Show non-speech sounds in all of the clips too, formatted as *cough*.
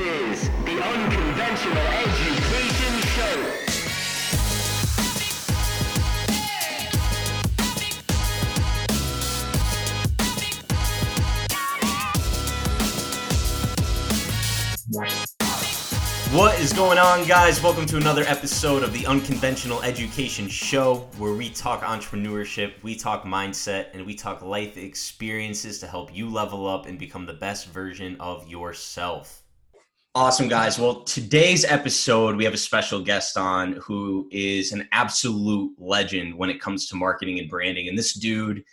is the Unconventional Education Show. What is going on, guys? Welcome to another episode of the Unconventional Education Show, where we talk entrepreneurship, we talk mindset, and we talk life experiences to help you level up and become the best version of yourself. Awesome, guys. Well, today's episode, we have a special guest on who is an absolute legend when it comes to marketing and branding. And this dude,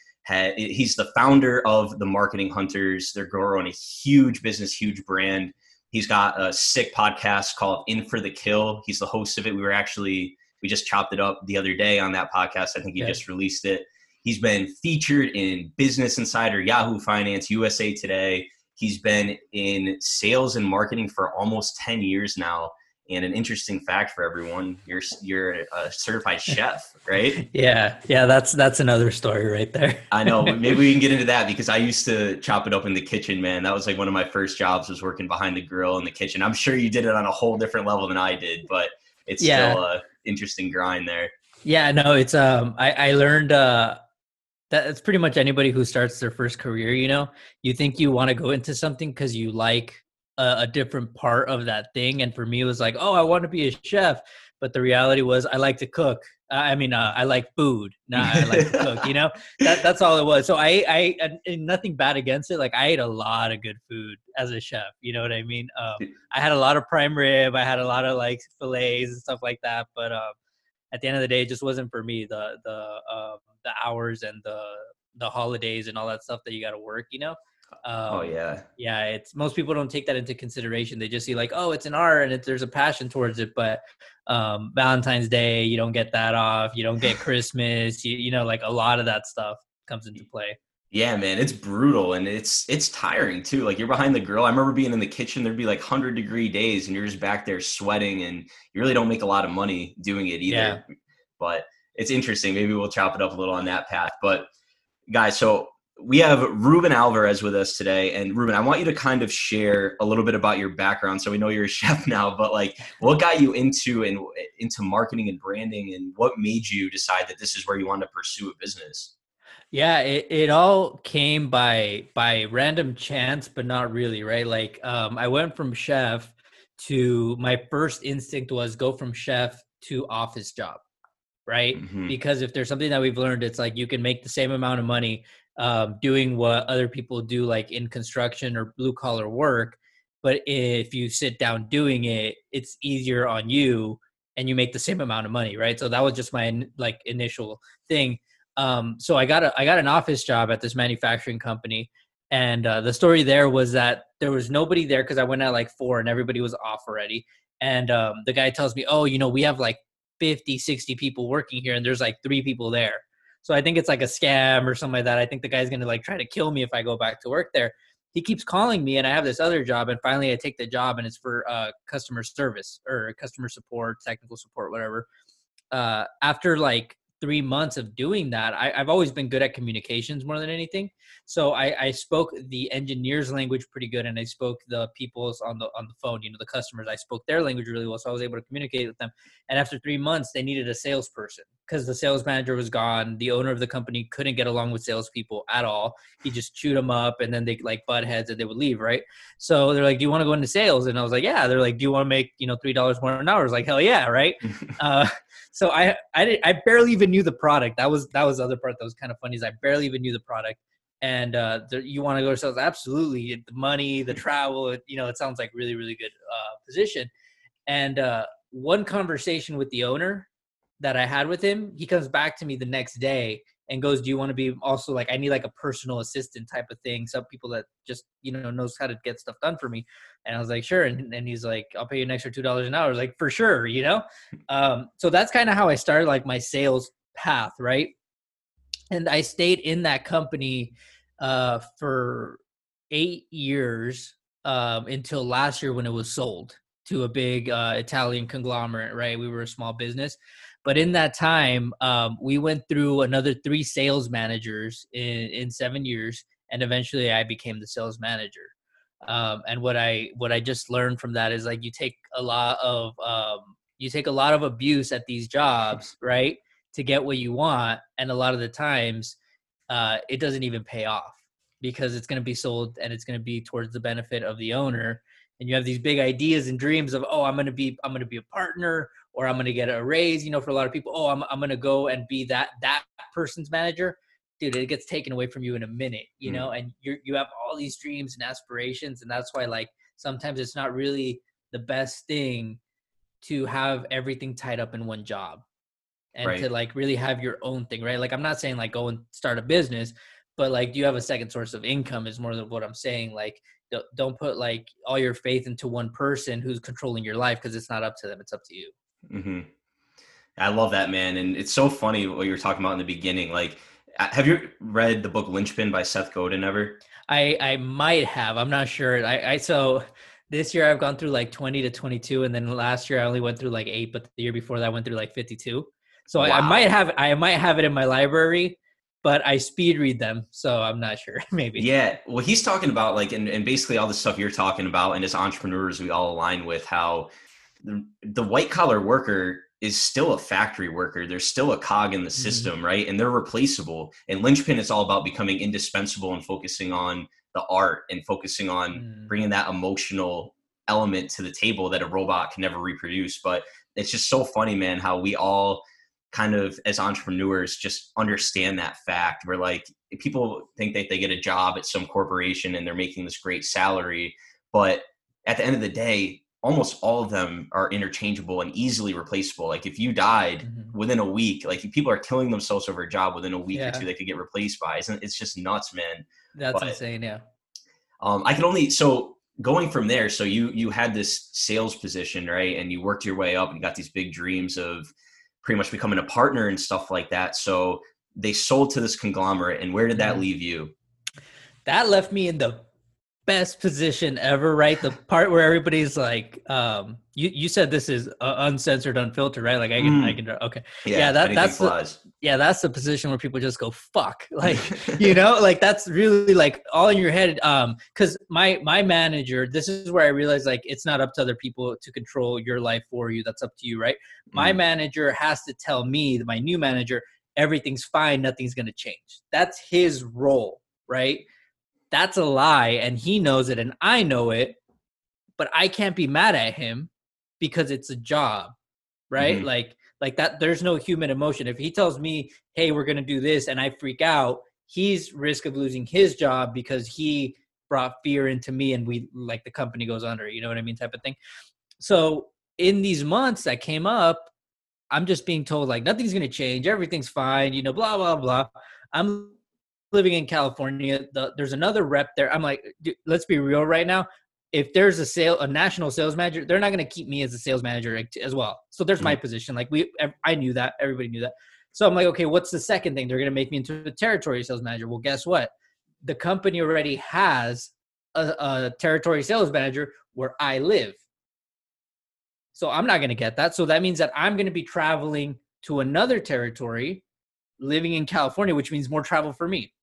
he's the founder of the Marketing Hunters. They're growing a huge business, huge brand. He's got a sick podcast called In for the Kill. He's the host of it. We were actually we just chopped it up the other day on that podcast. I think he Yeah. just released it. He's been featured in Business Insider, Yahoo Finance, USA Today. He's been in sales and marketing for almost 10 years now. And an interesting fact for everyone, you're you're a certified *laughs* chef, right? Yeah, yeah, that's that's another story right there. I know. but *laughs* Maybe we can get into that because I used to chop it up in the kitchen, man. That was like one of my first jobs was working behind the grill in the kitchen. I'm sure you did it on a whole different level than I did, but it's Yeah. still a interesting grind there. Yeah, no, it's um I I learned uh that it's pretty much anybody who starts their first career, you know. You think you want to go into something cuz you like a, a different part of that thing and for me it was like, "Oh, I want to be a chef." But the reality was I like to cook. I mean, uh, I like food. Nah, I like to cook, you *laughs* know? That that's all it was. So I I and nothing bad against it. Like I ate a lot of good food as a chef, you know what I mean? Um I had a lot of prime rib. I had a lot of like fillets and stuff like that. But um, at the end of the day, it just wasn't for me. The the um, the hours and the the holidays and all that stuff that you got to work. You know. Um, oh yeah. Yeah. It's most people don't take that into consideration. They just see like, oh, it's an art and it, there's a passion towards it. But um, Valentine's Day, you don't get that off. You don't get *laughs* Christmas. You you know, like a lot of that stuff comes into play. Yeah, man, it's brutal and it's it's tiring too. Like you're behind the grill. I remember being in the kitchen, there'd be like 100 degree days and you're just back there sweating and you really don't make a lot of money doing it either. But it's interesting. Maybe we'll chop it up a little on that path. But guys, so we have Ruben Alvarez with us today. And Ruben, I want you to kind of share a little bit about your background. So we know you're a *laughs* chef now, but like what got you into and into marketing and branding and what made you decide that this is where you want to pursue a business? Yeah, it, it all came by by random chance, but not really, right? Like um I went from chef to my first instinct was go from chef to office job, right? Mhm. Because if there's something that we've learned, it's like you can make the same amount of money um, doing what other people do, like in construction or blue collar work. But if you sit down doing it, it's easier on you, and you make the same amount of money, right? So that was just my like initial thing. Um, so I got a I got an office job at this manufacturing company, and uh, the story there was that there was nobody there because I went at like four and everybody was off already. And um, the guy tells me, "Oh, you know, we have like 50, 60 people working here, and there's like three people there." So I think it's like a scam or something like that. I think the guy's gonna like try to kill me if I go back to work there. He keeps calling me, and I have this other job, and finally I take the job, and it's for uh, customer service or customer support, technical support, whatever. Uh, after like three months of doing that, I, I've always been good at communications more than anything. So I, I spoke the engineers' language pretty good, and I spoke the people's on the on the phone. You know, the customers. I spoke their language really well, so I was able to communicate with them. And after three months, they needed a salesperson because the sales manager was gone. The owner of the company couldn't get along with salespeople at all. He just chewed them up, and then they like butt heads, and they would leave. Right. So they're like, "Do you want to go into sales?" And I was like, "Yeah." They're like, "Do you want to make you know three dollars more an hour?" I was like, "Hell yeah!" Right. *laughs* uh, so I I did, I barely even knew the product. That was that was the other part that was kind of funny is I barely even knew the product. And uh, the, you want to go to sales? Absolutely. The money, the travel, it, you know, it sounds like really really good uh, position. And uh, one conversation with the owner that I had with him, he comes back to me the next day and goes, "Do you want to be also like I need like a personal assistant type of thing? Some people that just you know knows how to get stuff done for me." And I was like, "Sure." And, and he's like, "I'll pay you an extra two dollars an hour." Like, "For sure," you know. Um, so that's kind of how I started like my sales path, right? And I stayed in that company uh, for eight years um, until last year when it was sold to a big uh, Italian conglomerate, right? We were a small business. But in that time, um, we went through another three sales managers in, in seven years, and eventually I became the sales manager. um, and what i what i just learned from that is like you take a lot of um, you take a lot of abuse at these jobs right to get what you want and a lot of the times uh, it doesn't even pay off because it's going to be sold and it's going to be towards the benefit of the owner and you have these big ideas and dreams of oh i'm going to be i'm going to be a partner or i'm going to get a raise you know for a lot of people oh i'm, I'm going to go and be that that person's manager. Dude it gets taken away from you in a minute you Mm. know and you you have all these dreams and aspirations and that's why like sometimes it's not really the best thing to have everything tied up in one job and to like really have your own thing right? Like i'm not saying like go and start a business but like do you have a second source of income is more than what i'm saying like don't, don't put like all your faith into one person who's controlling your life because it's not up to them it's up to you hmm I love that, man. And it's so funny what you were talking about in the beginning. Like, have you read the book Linchpin by Seth Godin ever? i i might have i'm not sure i i so this year i've gone through like 20 to 22 and then last year i only went through like eight but the year before that i went through like 52 so I, I might have i might have it in my library but i speed read them so i'm not sure *laughs* maybe Yeah. Well, he's talking about like, and, and basically all the stuff you're talking about, and as entrepreneurs, we all align with how the, the white collar worker is still a factory worker. There's still a cog in the system, right? And they're replaceable. And Linchpin is all about becoming indispensable and focusing on the art and focusing on Mm. bringing that emotional element to the table that a robot can never reproduce. But it's just so funny, man, how we all kind of as entrepreneurs just understand that fact. We're like, people think that they get a job at some corporation and they're making this great salary, but at the end of the day, almost all of them are interchangeable and easily replaceable. Like if you died Mhm. within a week, like people are killing themselves over a job within a week Yeah. or two, they could get replaced by. Isn't it's just nuts, man. that's but- insane yeah Um, I can only so going from there. So you you had this sales position, right? And you worked your way up and got these big dreams of pretty much becoming a partner and stuff like that. So they sold to this conglomerate, and where did that Mhm. leave you? that left me in the best position ever right? The part where everybody's like um you you said this is uh, uncensored unfiltered right? Like i can i Mm. can okay. Yeah, that- anything that's the- yeah that's the position where people just go fuck *laughs* like you know like that's really like all in your head um because my my manager this is where i realized like it's not up to other people to control your life for you that's up to you right? My Mm. manager has to tell me my new manager everything's fine nothing's going to change. That's his role right that's a lie and he knows it and i know it but i can't be mad at him because it's a job right? Mhm. like like that there's no human emotion. If he tells me hey we're going to do this and i freak out he's risk of losing his job because he brought fear into me and we like the company goes under you know what i mean type of thing. So in these months that came up i'm just being told like nothing's going to change everything's fine you know blah blah blah. I'm living in california the, there's another rep there. I'm like let's be real right now. If there's a sale a national sales manager they're not going to keep me as a sales manager as well. So there's my mm-hmm. position. Like we i knew that. Everybody knew that. So i'm like okay what's the second thing? They're going to make me into a territory sales manager. Well guess what? The company already has a, a territory sales manager where i live. So i'm not going to get that. So that means that i'm going to be traveling to another territory living in california which means more travel for me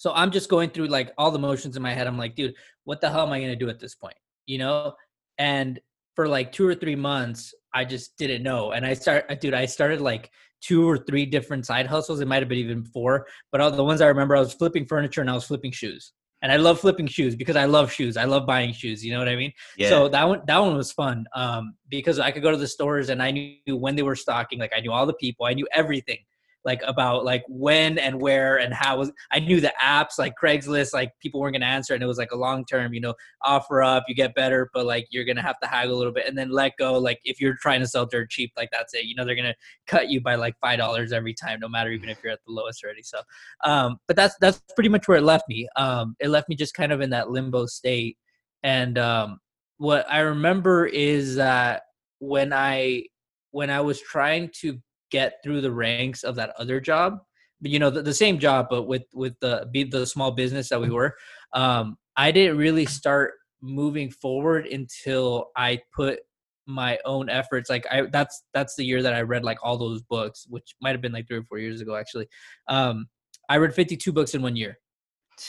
so i'm just going through like all the motions in my head. I'm like dude what the hell am i going to do at this point? You know? And for like two or three months i just didn't know. And i start uh, dude i started like two or three different side hustles. It might have been even four. But all the ones i remember i was flipping furniture and i was flipping shoes. And i love flipping shoes because i love shoes. I love buying shoes. You know what i mean? Yeah. so that one that one was fun um, because I could go to the stores and I knew when they were stocking. Like I knew all the people. I knew everything like about like when and where and how was I knew the apps like Craigslist like people weren't gonna answer and it was like a long term you know offer up you get better but like you're gonna have to haggle a little bit and then let go like if you're trying to sell dirt cheap like that's it you know they're gonna cut you by like five dollars every time no matter even if you're at the lowest already so um but that's that's pretty much where it left me um it left me just kind of in that limbo state and um what I remember is that when I when I was trying to get through the ranks of that other job, but you know the, the same job, but with with the be the small business that we were, um, I didn't really start moving forward until I put my own efforts. Like I that's that's the year that I read like all those books, which might have been like three or four years ago actually. Um, I read 52 books in one year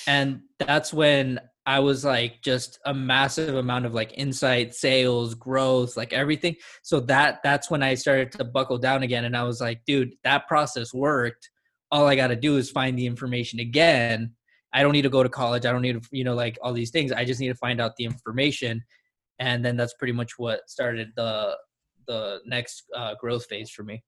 and that's when I was like just a massive amount of like insight, sales, growth, like everything. So that that's when I started to buckle down again and I was like, dude, that process worked. All I got to do is find the information again. I don't need to go to college. I don't need to, you know, like all these things. I just need to find out the information. And then that's pretty much what started the the next uh, growth phase for me.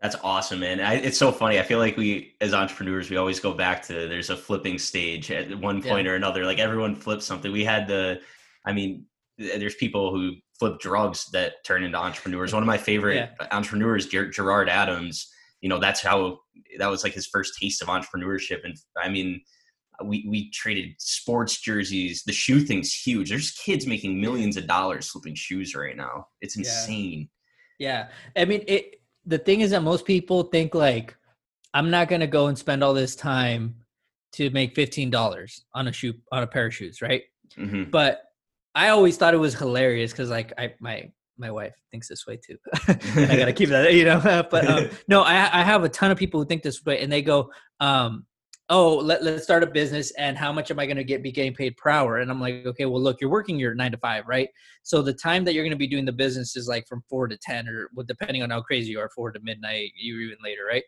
That's awesome, man. I, it's so funny. I feel like we, as entrepreneurs, we always go back to there's a flipping stage at one point yeah. or another. Like everyone flips something. We had the, I mean, there's people who flip drugs that turn into entrepreneurs. One of my favorite yeah. entrepreneurs, Ger- Gerard Adams. You know, that's how that was like his first taste of entrepreneurship. And I mean, we we traded sports jerseys. The shoe thing's huge. There's kids making millions of dollars flipping shoes right now. It's insane. Yeah, yeah. I mean it the thing is that most people think like I'm not gonna go and spend all this time to make fifteen dollars on a shoe on a pair of shoes, right? Mm-hmm. But I always thought it was hilarious because like I my my wife thinks this way too. *laughs* I gotta keep that, you know. *laughs* but um, *laughs* no, I I have a ton of people who think this way, and they go, um, oh let, let's start a business and how much am i going to get be getting paid per hour? And i'm like okay well look you're working your nine to five right? So the time that you're going to be doing the business is like from four to ten or well, depending on how crazy you are four to midnight you even later right?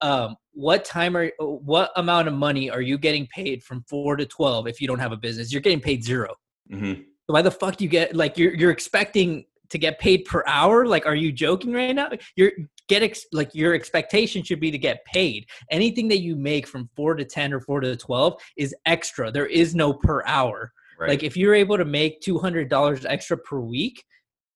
Um, what time are what amount of money are you getting paid from four to 12 if you don't have a business? You're getting paid 0 mm-hmm. so why the fuck do you get like you're, you're expecting to get paid per hour? Like are you joking right now? You're get ex- like your expectation should be to get paid. Anything that you make from 4 to 10 or 4 to 12 is extra. There is no per hour. Right. like if you're able to make $200 extra per week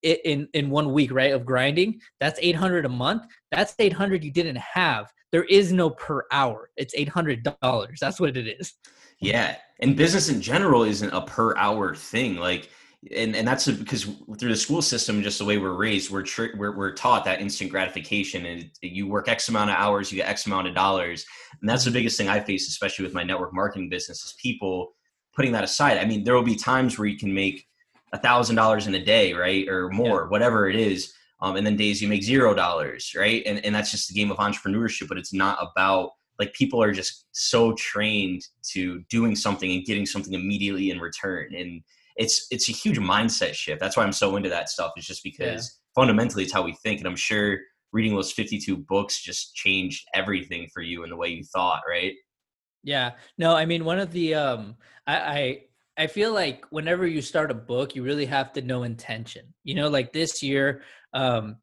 in in one week right of grinding that's 800 a month. That's 800 you didn't have. There is no per hour. It's $800 that's what it is. Yeah. And business in general isn't a per hour thing. Like and and that's because through the school system, just the way we're raised, we're tra- we're, we're taught that instant gratification, and you work X amount of hours, you get X amount of dollars, and that's the biggest thing I face, especially with my network marketing business, is people putting that aside. I mean, there will be times where you can make a thousand dollars in a day, right, or more, yeah. whatever it is, um, and then days you make zero dollars, right, and and that's just the game of entrepreneurship, but it's not about like people are just so trained to doing something and getting something immediately in return and it's it's a huge mindset shift. That's why I'm so into that stuff. Is just because yeah. fundamentally it's how we think, and I'm sure reading those 52 books just changed everything for you and the way you thought, right? Yeah. No, I mean one of the um I, I I feel like whenever you start a book, you really have to know intention. You know, like this year, um,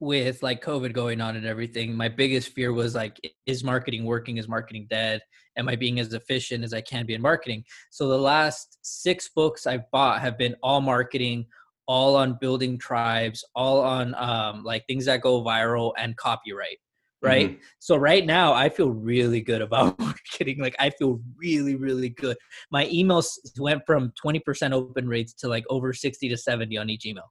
with like COVID going on and everything, my biggest fear was like, is marketing working? Is marketing dead? Am I being as efficient as I can be in marketing? So the last six books I've bought have been all marketing, all on building tribes, all on um, like things that go viral and copyright. Right. Mm-hmm. So right now I feel really good about *laughs* marketing. Like I feel really, really good. My emails went from 20% open rates to like over 60 to 70 on each email.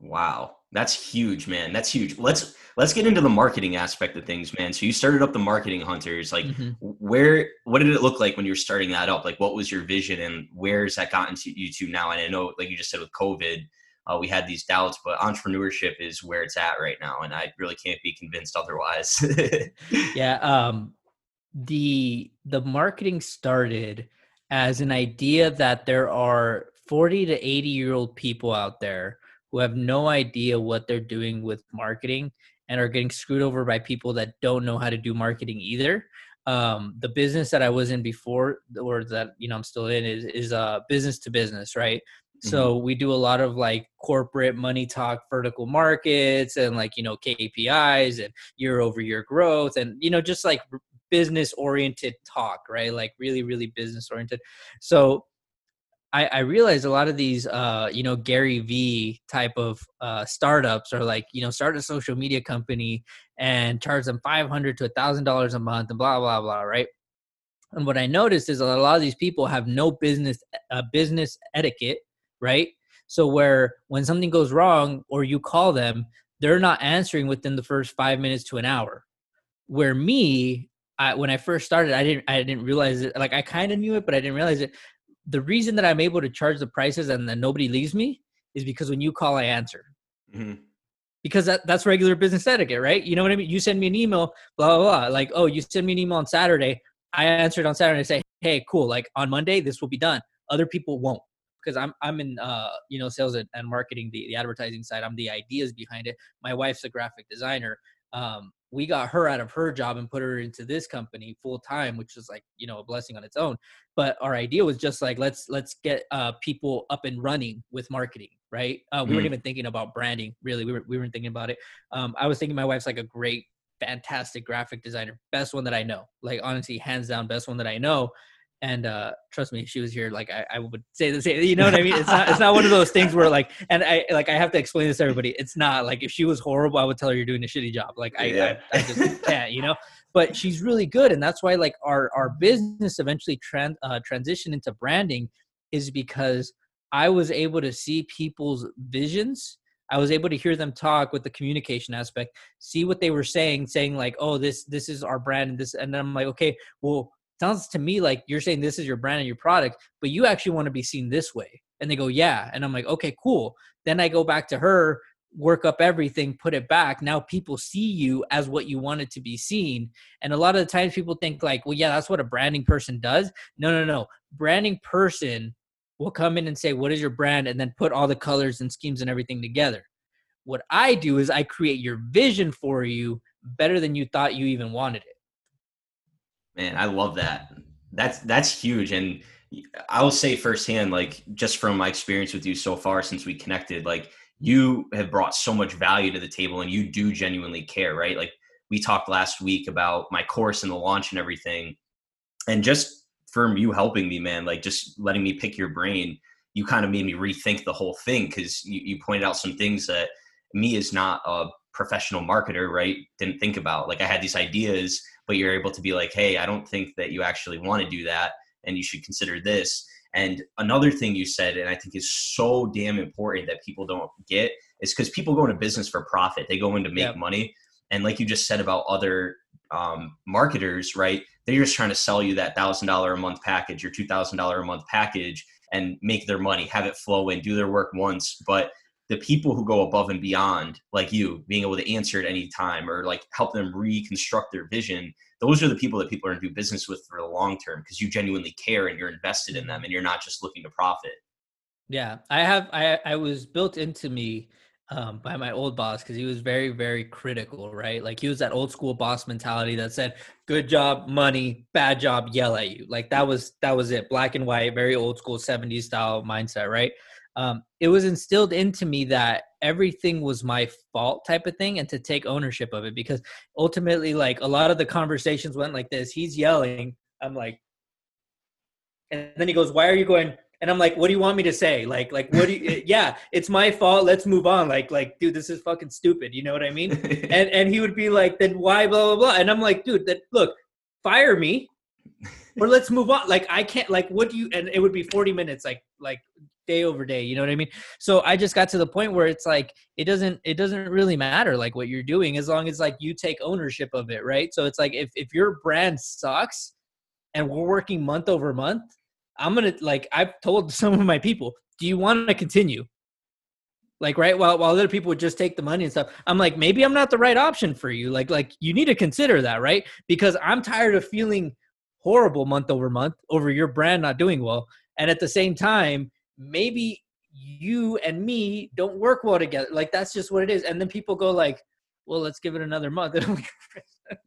Wow. That's huge, man. That's huge. Let's let's get into the marketing aspect of things, man. So you started up the marketing hunters. Like mm-hmm. where what did it look like when you were starting that up? Like what was your vision and where's that gotten to you to now? And I know like you just said with COVID, uh, we had these doubts, but entrepreneurship is where it's at right now. And I really can't be convinced otherwise. *laughs* yeah. Um the the marketing started as an idea that there are 40 to 80 year old people out there who have no idea what they're doing with marketing and are getting screwed over by people that don't know how to do marketing either. Um, the business that I was in before, or that you know I'm still in, is is uh, business to business, right? Mm-hmm. So we do a lot of like corporate money talk, vertical markets, and like you know KPIs and year over year growth, and you know just like business oriented talk, right? Like really, really business oriented. So I, I realized a lot of these, uh, you know, Gary V type of uh, startups are like, you know, start a social media company and charge them five hundred to a thousand dollars a month and blah blah blah, right? And what I noticed is a lot of these people have no business uh, business etiquette, right? So where when something goes wrong or you call them, they're not answering within the first five minutes to an hour. Where me, I, when I first started, I didn't I didn't realize it. Like I kind of knew it, but I didn't realize it the reason that I'm able to charge the prices and then nobody leaves me is because when you call, I answer. Mm-hmm. Because that, that's regular business etiquette, right? You know what I mean? You send me an email, blah, blah, blah. Like, oh, you send me an email on Saturday. I answered on Saturday and say, hey, cool. Like on Monday, this will be done. other people won't because I'm I'm in uh you know sales and, and marketing the, the advertising side. I'm the ideas behind it. My wife's a graphic designer. Um, we got her out of her job and put her into this company full time, which is like you know a blessing on its own. But our idea was just like let's let's get uh, people up and running with marketing, right? Uh, we mm. weren't even thinking about branding really. We were we weren't thinking about it. Um, I was thinking my wife's like a great, fantastic graphic designer, best one that I know. Like honestly, hands down, best one that I know and uh trust me she was here like I, I would say the same you know what i mean it's not it's not one of those things where like and i like i have to explain this to everybody it's not like if she was horrible i would tell her you're doing a shitty job like i yeah. I, I, just can't you know but she's really good and that's why like our our business eventually trans uh, transitioned into branding is because i was able to see people's visions I was able to hear them talk with the communication aspect, see what they were saying, saying like, "Oh, this this is our brand," and this, and then I'm like, "Okay, well, sounds to me like you're saying this is your brand and your product, but you actually want to be seen this way. And they go, yeah. And I'm like, okay, cool. Then I go back to her, work up everything, put it back. Now people see you as what you wanted to be seen. And a lot of the times people think like, well, yeah, that's what a branding person does. No, no, no. Branding person will come in and say, what is your brand? And then put all the colors and schemes and everything together. What I do is I create your vision for you better than you thought you even wanted it. Man, I love that. That's that's huge, and I will say firsthand, like just from my experience with you so far since we connected, like you have brought so much value to the table, and you do genuinely care, right? Like we talked last week about my course and the launch and everything, and just from you helping me, man, like just letting me pick your brain, you kind of made me rethink the whole thing because you, you pointed out some things that me as not a professional marketer, right, didn't think about. Like I had these ideas but you're able to be like, hey, I don't think that you actually want to do that, and you should consider this. And another thing you said, and I think is so damn important that people don't get, is because people go into business for profit. They go in to make yep. money. And like you just said about other um, marketers, right? They're just trying to sell you that thousand dollar a month package or two thousand dollar a month package and make their money, have it flow in, do their work once. But the people who go above and beyond, like you, being able to answer at any time or like help them reconstruct their vision, those are the people that people are going to do business with for the long term because you genuinely care and you're invested in them and you're not just looking to profit. Yeah, I have. I I was built into me um, by my old boss because he was very very critical, right? Like he was that old school boss mentality that said, "Good job, money; bad job, yell at you." Like that was that was it, black and white, very old school '70s style mindset, right? Um, it was instilled into me that everything was my fault type of thing and to take ownership of it because ultimately like a lot of the conversations went like this. He's yelling. I'm like and then he goes why are you going? And i'm like what do you want me to say? Like like what do you *laughs* yeah it's my fault. Let's move on. Like like dude this is fucking stupid. You know what i mean? *laughs* And and he would be like then why blah blah blah? And i'm like dude that look fire me *laughs* or let's move on. Like i can't like what do you and it would be 40 minutes like like day over day you know what i mean? So i just got to the point where it's like it doesn't it doesn't really matter like what you're doing as long as like you take ownership of it right? So it's like if if your brand sucks and we're working month over month i'm gonna like i've told *laughs* some of my people do you want to continue? Like right while while other people would just take the money and stuff i'm like maybe i'm not the right option for you. Like like you need to consider that right? Because i'm tired of feeling horrible month over month over your brand not doing well and at the same time maybe you and me don't work well together. Like that's just what it is. And then people go like, well, let's give it another month. *laughs*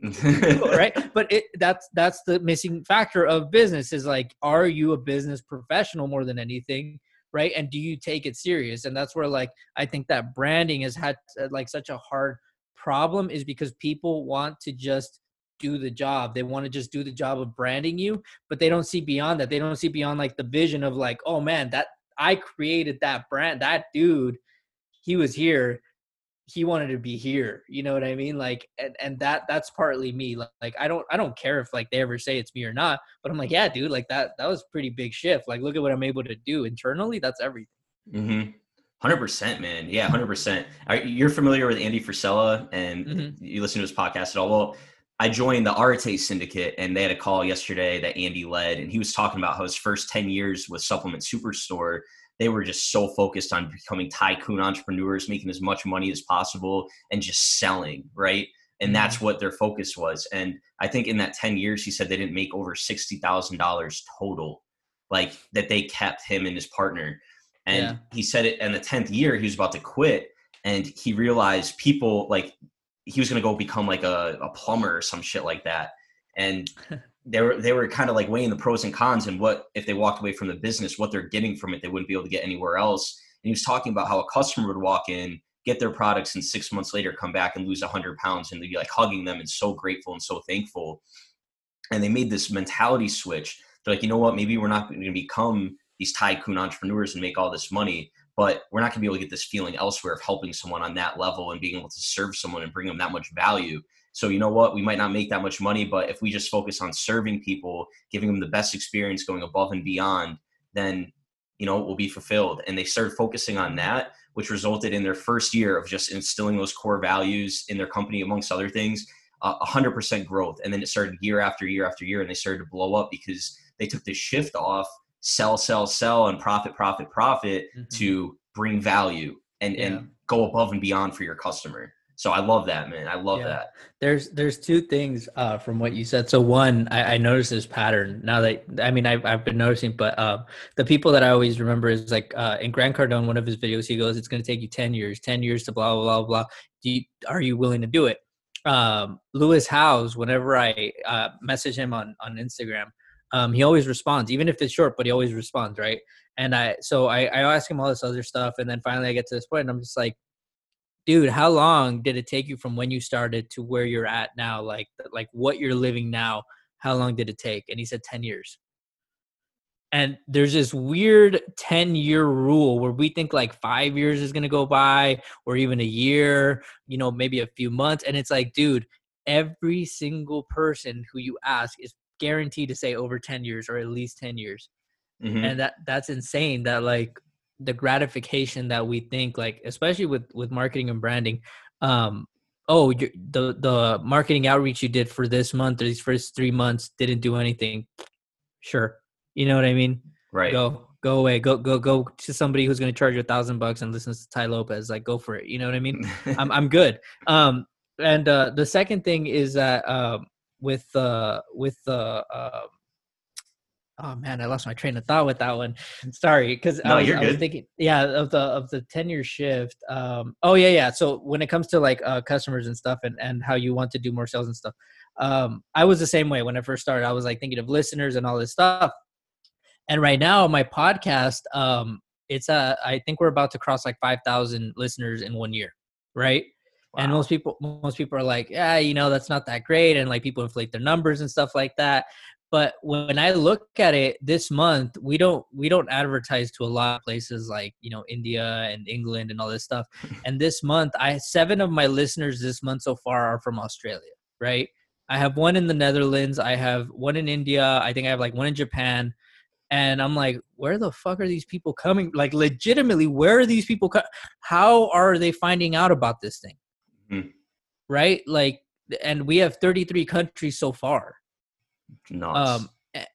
right. *laughs* But it that's that's the missing factor of business is like, are you a business professional more than anything? Right. And do you take it serious? And that's where like I think that branding has had uh, like such a hard problem is because people want to just do the job. They want to just do the job of branding you, but they don't see beyond that. They don't see beyond like the vision of like, oh man, that I created that brand. That dude, he was here. He wanted to be here. You know what I mean? Like, and, and that that's partly me. Like, like, I don't I don't care if like they ever say it's me or not. But I'm like, yeah, dude. Like that that was pretty big shift. Like, look at what I'm able to do internally. That's everything. Mm-hmm. Hundred percent, man. Yeah, hundred percent. You're familiar with Andy Frisella, and mm-hmm. you listen to his podcast at all? Well, I joined the Arete Syndicate, and they had a call yesterday that Andy led, and he was talking about how his first ten years with Supplement Superstore, they were just so focused on becoming tycoon entrepreneurs, making as much money as possible, and just selling, right? And mm-hmm. that's what their focus was. And I think in that ten years, he said they didn't make over sixty thousand dollars total. like that they kept him and his partner. And Yeah. he said it in the 10th year, he was about to quit. And he realized people like he was going to go become like a, a plumber or some shit like that. And *laughs* they were, they were kind of like weighing the pros and cons and what, if they walked away from the business, what they're getting from it, they wouldn't be able to get anywhere else. And he was talking about how a customer would walk in, get their products, and six months later come back and lose 100 pounds and they'd be like hugging them and so grateful and so thankful. And they made this mentality switch. They're like, you know what? Maybe we're not going to become these tycoon entrepreneurs and make all this money, but we're not going to be able to get this feeling elsewhere of helping someone on that level and being able to serve someone and bring them that much value. So, you know what? We might not make that much money, but if we just focus on serving people, giving them the best experience, going above and beyond, then, you know, we'll be fulfilled. And they started focusing on that, which resulted in their first year of just instilling those core values in their company, amongst other things, uh, a hundred percent growth. And then it started year after year after year, and they started to blow up because they took this shift off sell, sell, sell, and profit, profit, profit Mhm. to bring value and Yeah. and go above and beyond for your customer. So I love that, man. I love Yeah. that. There's there's two things uh, from what you said. So one, I, I noticed this pattern now that I mean I've I've been noticing, but um, the people that I always remember is like uh, in Grant Cardone, one of his videos, he goes, "It's going to take you ten years, ten years to blah blah blah blah. Do you, are you willing to do it?" Um, Lewis Howes, whenever I uh, message him on on Instagram, um, he always responds, even if it's short, but he always responds, right? And I so I, I ask him all this other stuff, and then finally I get to this point, and I'm just like dude how long did it take you from when you started to where you're at now? Like like what you're living now how long did it take? And he said 10 years. And there's this weird 10 year rule where we think like five years is to go by or even a year you know maybe a few months and it's like dude every single person who you ask is guaranteed to say over 10 years or at least 10 years. Mhm. and that that's insane that like the gratification that we think like especially with with marketing and branding um oh the the marketing outreach you did for this month or these first three months didn't do anything. Sure. You know what i mean? Right. go go away. Go go go to somebody who's going to charge you a thousand bucks and listens to Tai Lopez. Like go for it. You know what i mean? *laughs* I'm I'm good. Um, and uh, the second thing is that um, with uh, with uh, uh, oh man, I lost my train of thought with that one. Sorry, because No, I, was, you're I was good. thinking, yeah, of the of the ten year shift. Um, oh yeah, yeah. So when it comes to like uh, customers and stuff, and and how you want to do more sales and stuff, um, I was the same way when I first started. I was like thinking of listeners and all this stuff. And right now, my podcast, um, it's uh, I think we're about to cross like five thousand listeners in one year, right? And most people most people are like yeah you know that's not that great and like people inflate their numbers and stuff like that. But when i look at it this month we don't we don't advertise to a lot of places like you know india and england and all this stuff. *laughs* And this month i seven of my listeners this month so far are from australia right? I have one in the netherlands i have one in india i think i have like one in japan. And i'm like where the fuck are these people coming? Like legitimately where are these people co- how are they finding out about this thing Mhm. right? Like and we have 33 countries so far. Nuts. um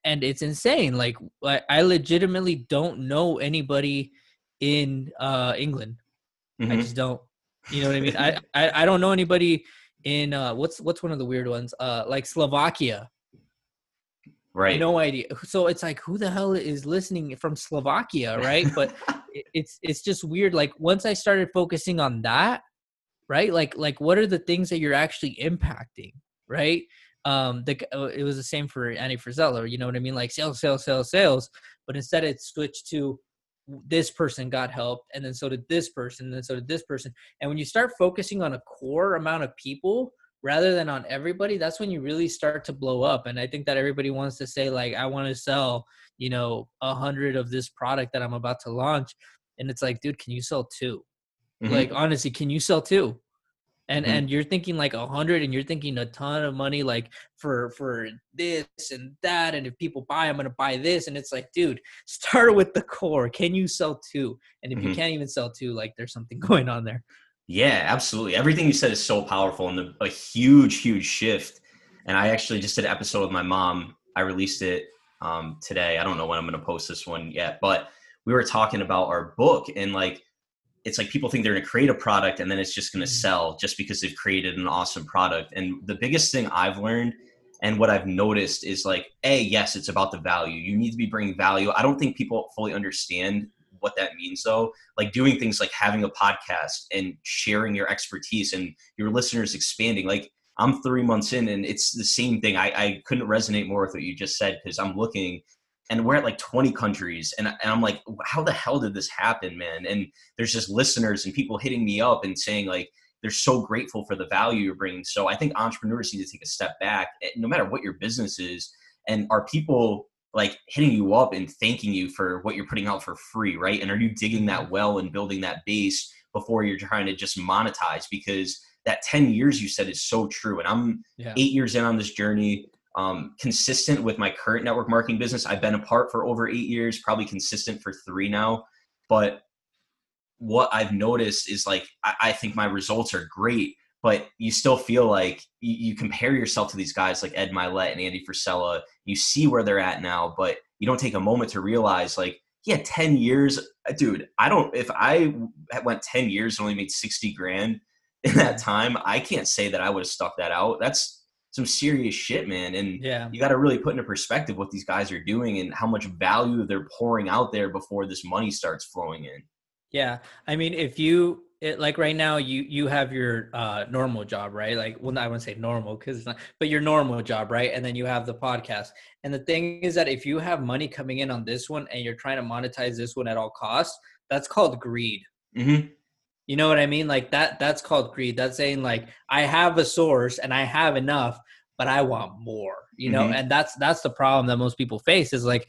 and it's insane. Like I, I legitimately don't know anybody in uh england. I Mhm. just don't. You know what i mean? I, *laughs* I i don't know anybody in uh what's what's one of the weird ones? Uh like slovakia. Right. no idea. So it's like who the hell is listening from slovakia right? But *laughs* it's it's just weird. Like once i started focusing on that right? Like like what are the things that you're actually impacting right? Um the uh, it was the same for Andy Frisella, you know what I mean? Like sales sales sales sales but instead it switched to this person got help and then so did this person and then so did this person. And when you start focusing on a core amount of people rather than on everybody that's when you really start to blow up. And i think that everybody wants to say like i want to sell you know a hundred of this product that i'm about to launch. And it's like dude can you sell 2 Mhm. like honestly can you sell two and Mhm. and you're thinking like a hundred and you're thinking a ton of money like for for this and that and if people buy i'm gonna buy this and it's like dude *laughs* start with the core can you sell two and if you Mhm. can't even sell two like there's something *laughs* going on there Yeah, absolutely. Everything you said is so powerful and the, a huge, huge shift. And I actually just did an episode with my mom. I released it um, today. I don't know when I'm going to post this one yet, but we were talking about our book and like, it's like people think they're going to create a product and then it's just going to Mhm. sell just because they've created an awesome product. And the biggest thing I've learned And what I've noticed is like, a yes, it's about the value. You need to be bringing value. I don't think people fully understand what that means though. Like doing things like having a podcast and sharing your expertise and your listeners expanding. Like I'm three months in and it's the same thing. I, I couldn't resonate more with what you just said because I'm looking and we're at like 20 countries and, and i'm like how the hell did this happen man? And there's just listeners and people hitting me up and saying like they're so grateful for the value you're bringing. So i think entrepreneurs need to take a step back eh, no matter what your business is and are people like hitting you up and thanking you for what you're putting out for free right? And are you digging that well and building that base before you're trying to just monetize? Because that 10 years you said is so true and i'm Yeah. eight years in on this journey um, consistent with my current network marketing business. I've been apart for over eight years, probably consistent for three now. But what I've noticed is like, I, I think my results are great, but you still feel like you, you compare yourself to these guys like Ed Mylett and Andy Frisella. You see where they're at now, but you don't take a moment to realize like, yeah, 10 years, dude, I don't, if I went 10 years and only made 60 grand in that time, I can't say that I would have stuck that out. That's, some serious shit, man. And Yeah. you got to really put into perspective what these guys are doing and how much value they're pouring out there before this money starts flowing in. Yeah, I mean, if you it, like right now, you you have your uh, normal job, right? Like, well, I wouldn't say normal because it's not, but your normal job, right? And then you have the podcast. And the thing is that if you have money coming in on this one and you're trying to monetize this one at all costs, that's called greed. Mm-hmm. You know what I mean? Like that. That's called greed. That's saying like I have a source and I have enough, but I want more. You know, Mhm. and that's that's the problem that most people face is like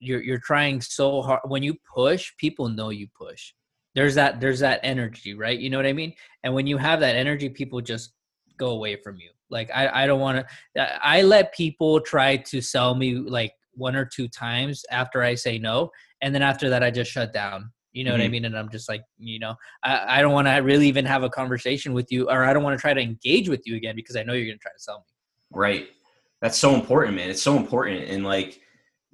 you're you're trying so hard. When you push, people know you push. There's that there's that energy, right? You know what I mean? And when you have that energy, people just go away from you. Like I I don't want to. I let people try to sell me like one or two times after I say no, and then after that I just shut down. You know what I Mhm. mean? And I'm just like, you know, I, I don't want to really even have a conversation with you, or I don't want to try to engage with you again because I know you're going to try to sell me. Right. That's so important, man. It's so important. And like,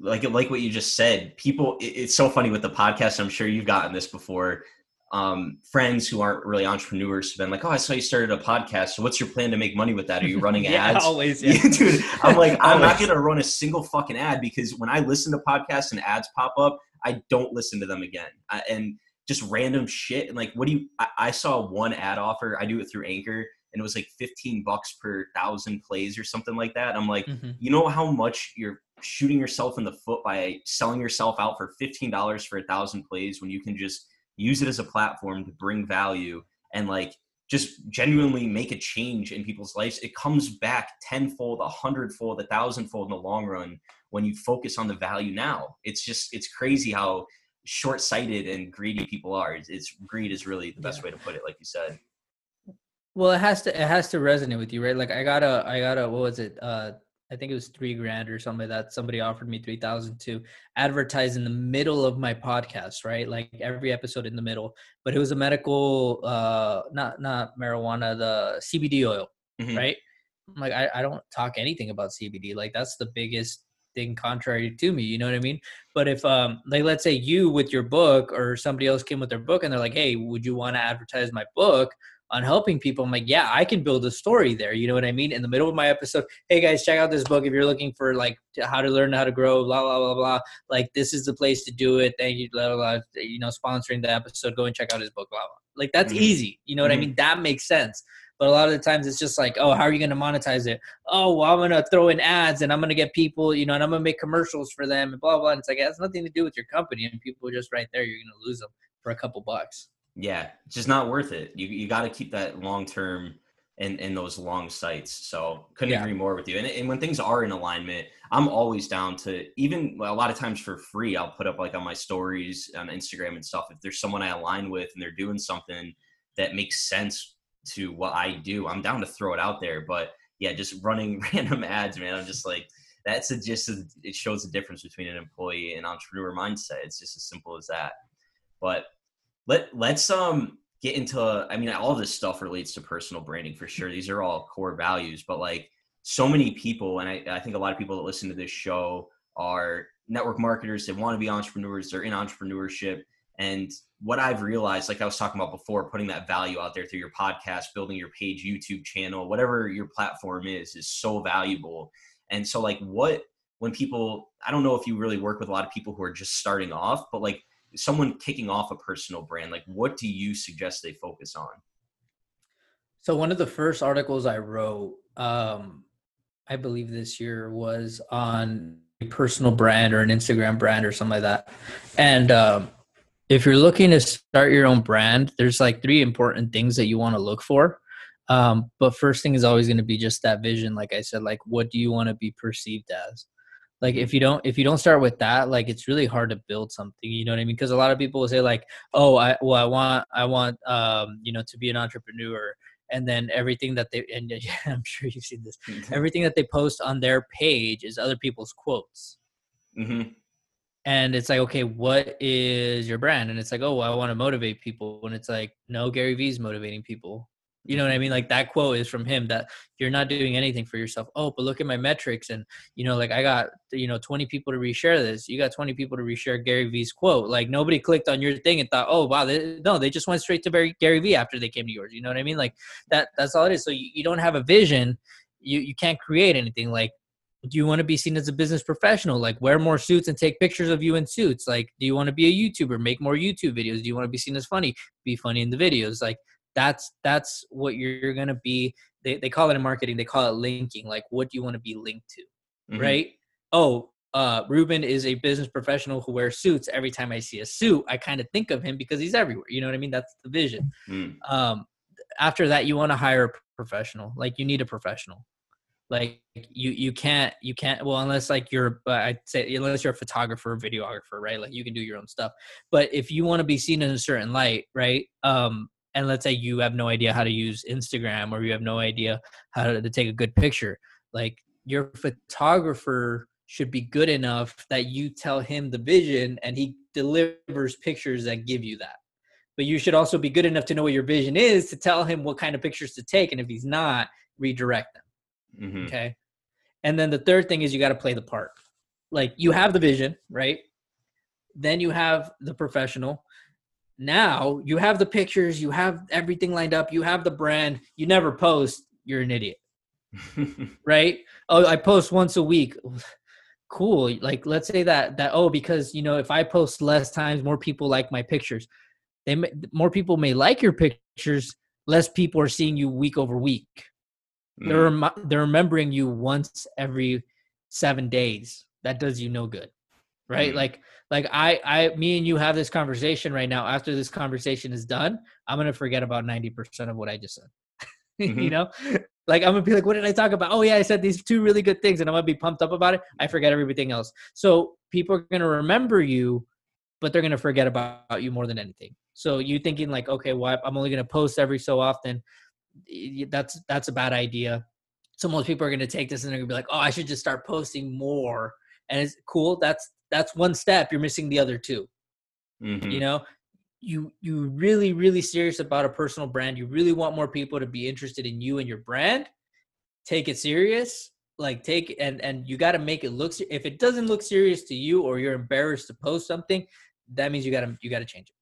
like, like what you just said, people, it- it's so funny with the podcast. I'm sure you've gotten this before. Um, friends who aren't really entrepreneurs have been like, Oh, I saw you started a podcast. So what's your plan to make money with that? Are you *laughs* running yeah, ads? *laughs* always. Yeah. *laughs* Yeah, dude. I'm like, I'm not gonna run a single fucking ad because when I listen to podcasts and ads pop up, I don't listen to them again. I, and just random shit. And like, what do you? I, I saw one ad offer. I do it through Anchor, and it was like 15 bucks per thousand plays or something like that. I'm like, Mhm. you know how much you're shooting yourself in the foot by selling yourself out for $15 for a thousand plays when you can just use it as a platform to bring value and like just genuinely make a change in people's lives it comes back tenfold a hundredfold a thousandfold in the long run when you focus on the value now it's just it's crazy how short-sighted and greedy people are it's, it's greed is really the best Yeah. way to put it like you said Well, it has to it has to resonate with you, right? Like I got a I got a what was it? Uh I think it was three grand or something like that. Somebody offered me three thousand to advertise in the middle of my podcast, right? Like every episode in the middle. But it was a medical uh not not marijuana, the CBD oil, Mhm. right? I'm like I, I don't talk anything about CBD. Like that's the biggest thing contrary to me, you know what I mean? But if um like let's say you with your book or somebody else came with their book and they're like, "Hey, would you want to advertise my book?" On helping people. I'm like, yeah, I can build a story there. You know what I mean? In the middle of my episode, hey guys, check out this book if you're looking for like how to learn how to grow, blah blah blah blah. Like this is the place to do it. Thank you, blah blah. blah. You know, sponsoring the episode. Go and check out his book, blah blah. Like that's Mhm. easy. You know what I Mhm. mean? That makes sense. But a lot of the times it's just like, oh, how are you going to monetize it? Oh, well, I'm going to throw in ads and I'm going to get people, you know, and I'm going to make commercials for them and blah, blah. And it's like, it has nothing to do with your company. And people are just right there. You're going to lose them for a couple bucks. Yeah just not worth it you, you got to keep that long term in, in those long sites so couldn't Yeah. agree more with you and, and when things are in alignment i'm always down to even well, a lot of times for free i'll put up like on my stories on instagram and stuff if there's someone i align with and they're doing something that makes sense to what i do i'm down to throw it out there but yeah just running *laughs* random ads man i'm just like that's a, just a, it shows the difference between an employee and entrepreneur mindset it's just as simple as that but let let's um get into i mean all this stuff relates to personal branding for sure. These are all core values but like so many people and I, I think a lot of people that listen to this show are network marketers. They want to be entrepreneurs. They're in entrepreneurship. And what I've realized, like I was talking about before, putting that value out there through your podcast, building your page, YouTube channel, whatever your platform is, is so valuable. And so, like, what when people, I don't know if you really work with a lot of people who are just starting off, but like someone kicking off a personal brand, like, what do you suggest they focus on? So one of the first articles I wrote, um, I believe this year, was on a personal brand or an Instagram brand or something like that. And um, if you're looking to start your own brand, there's like three important things that you want to look for. Um, but first thing is always going to be just that vision. Like I said, like what do you want to be perceived as? Like if you don't if you don't start with that, like it's really hard to build something. You know what I mean? Because a lot of people will say like, oh, I well I want I want um you know to be an entrepreneur and then everything that they and *laughs* yeah, I'm sure you've seen this. everything that they post on their page is other people's quotes. Mm-hmm. And it's like, okay, what is your brand? And it's like, oh, well, I want to motivate people. And it's like, no, Gary Vee's motivating people. You know what I mean? Like that quote is from him that you're not doing anything for yourself. Oh, but look at my metrics. And, you know, like I got, you know, 20 people to reshare this. You got 20 people to reshare Gary Vee's quote. Like nobody clicked on your thing and thought, oh, wow. They, no, they just went straight to Gary Vee after they came to yours. You know what I mean? Like that, that's all it is. So you, you don't have a vision. You, you can't create anything. Like do you want to be seen as a business professional like wear more suits and take pictures of you in suits like do you want to be a youtuber make more youtube videos do you want to be seen as funny be funny in the videos like that's that's what you're gonna be they, they call it in marketing they call it linking like what do you want to be linked to mm-hmm. right? Oh uh ruben is a business professional who wears suits. Every time i see a suit i kind of think of him because he's everywhere you know what i mean? That's the vision. Mm. um after that you want to hire a professional like you need a professional. Like you you can't you can't well unless like you're uh, i'd say unless you're a photographer or videographer right? Like you can do your own stuff. But if you want to be seen in a certain light right um and let's say you have no idea how to use instagram or you have no idea how to, to take a good picture like your photographer should be good enough that you tell him the vision and he delivers pictures that give you that but you should also be good enough to know what your vision is to tell him what kind of pictures to take and if he's not redirect them Mm-hmm. Okay. And then the third thing is you got to play the part. Like you have the vision, right? Then you have the professional. Now you have the pictures, you have everything lined up, you have the brand. You never post, you're an idiot. *laughs* right? Oh, I post once a week. Cool. Like let's say that that oh because you know if I post less times more people like my pictures. They may, more people may like your pictures, less people are seeing you week over week they're mm. they're remembering you once every seven days. That does you no good, right? Mm. Like like I I me and you have this conversation right now. After this conversation is done, I'm gonna forget about ninety percent of what I just said. *laughs* Mm-hmm. you know, like I'm gonna be like, what did I talk about? Oh yeah, I said these two really good things, and I'm gonna be pumped up about it. I forget everything else. So people are gonna remember you, but they're gonna forget about you more than anything. So you thinking like, okay, well, I'm only gonna post every so often that's that's a bad idea. So most people are to take this and they're to be like, "Oh, I should just start posting more." And it's cool. That's that's one step. You're missing the other 2 mm-hmm. You know, you you really really serious about a personal brand. You really want more people to be interested in you and your brand. Take it serious. Like take and and you got to make it look. If it doesn't look serious to you, or you're embarrassed to post something, that means you got to you got to change it.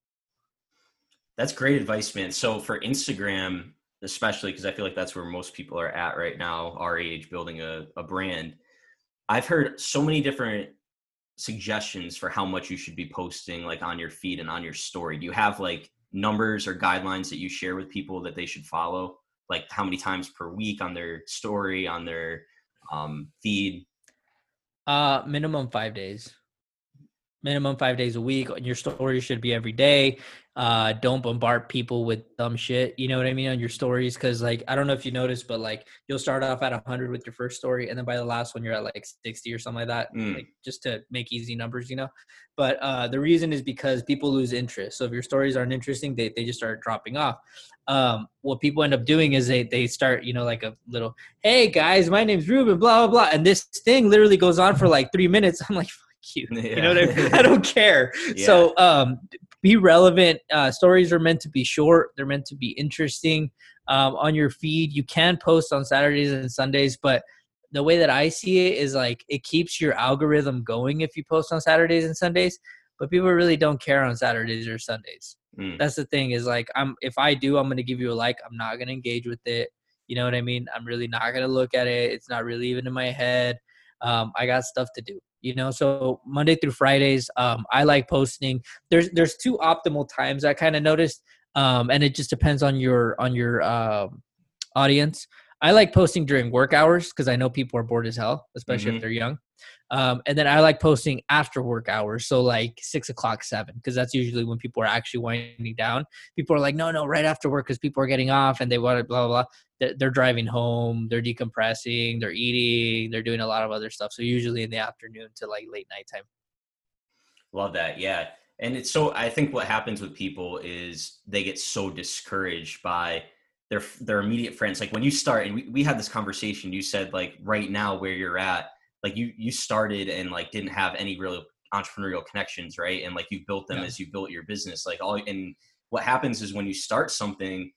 That's great advice, man. So for Instagram, especially because I feel like that's where most people are at right now, our age, building a, a brand. I've heard so many different suggestions for how much you should be posting like on your feed and on your story. Do you have like numbers or guidelines that you share with people that they should follow? Like how many times per week on their story, on their um, feed? Uh, minimum five days minimum five days a week. And your story should be every day. Uh, don't bombard people with dumb shit. You know what I mean on your stories? Because like I don't know if you noticed, but like you'll start off at hundred with your first story, and then by the last one you're at like sixty or something like that, mm. like just to make easy numbers, you know. But uh, the reason is because people lose interest. So if your stories aren't interesting, they they just start dropping off. Um, what people end up doing is they they start you know like a little hey guys my name's Ruben blah blah blah and this thing literally goes on for like three minutes. *laughs* I'm like cute. *laughs* Yeah. You know what I mean? I don't care. Yeah. So um, be relevant. Uh, stories are meant to be short. They're meant to be interesting. Um, on your feed, you can post on Saturdays and Sundays, but the way that I see it is like it keeps your algorithm going if you post on Saturdays and Sundays. But people really don't care on Saturdays or Sundays. Mm. That's the thing is like I'm if I do, I'm gonna give you a like. I'm not gonna engage with it. You know what I mean? I'm really not gonna look at it. It's not really even in my head. Um, I got stuff to do. You know, so Monday through Fridays, um, I like posting. There's there's two optimal times I kind of noticed, um, and it just depends on your on your um, audience. I like posting during work hours because I know people are bored as hell, especially Mhm. if they're young. Um, and then I like posting after work hours, so like six o'clock, seven, because that's usually when people are actually winding down. People are like, no, no, right after work because people are getting off and they want to blah blah blah. They're, they're driving home, they're decompressing, they're eating, they're doing a lot of other stuff. So usually in the afternoon to like late nighttime. Love that. Yeah. And it's so I think what happens with people is they get so discouraged by their their immediate friends. Like when you start and we, we had this conversation, you said like right now where you're at, like you you started and like didn't have any real entrepreneurial connections, right? And like you built them Yeah. as you built your business. Like all and what happens is when you start something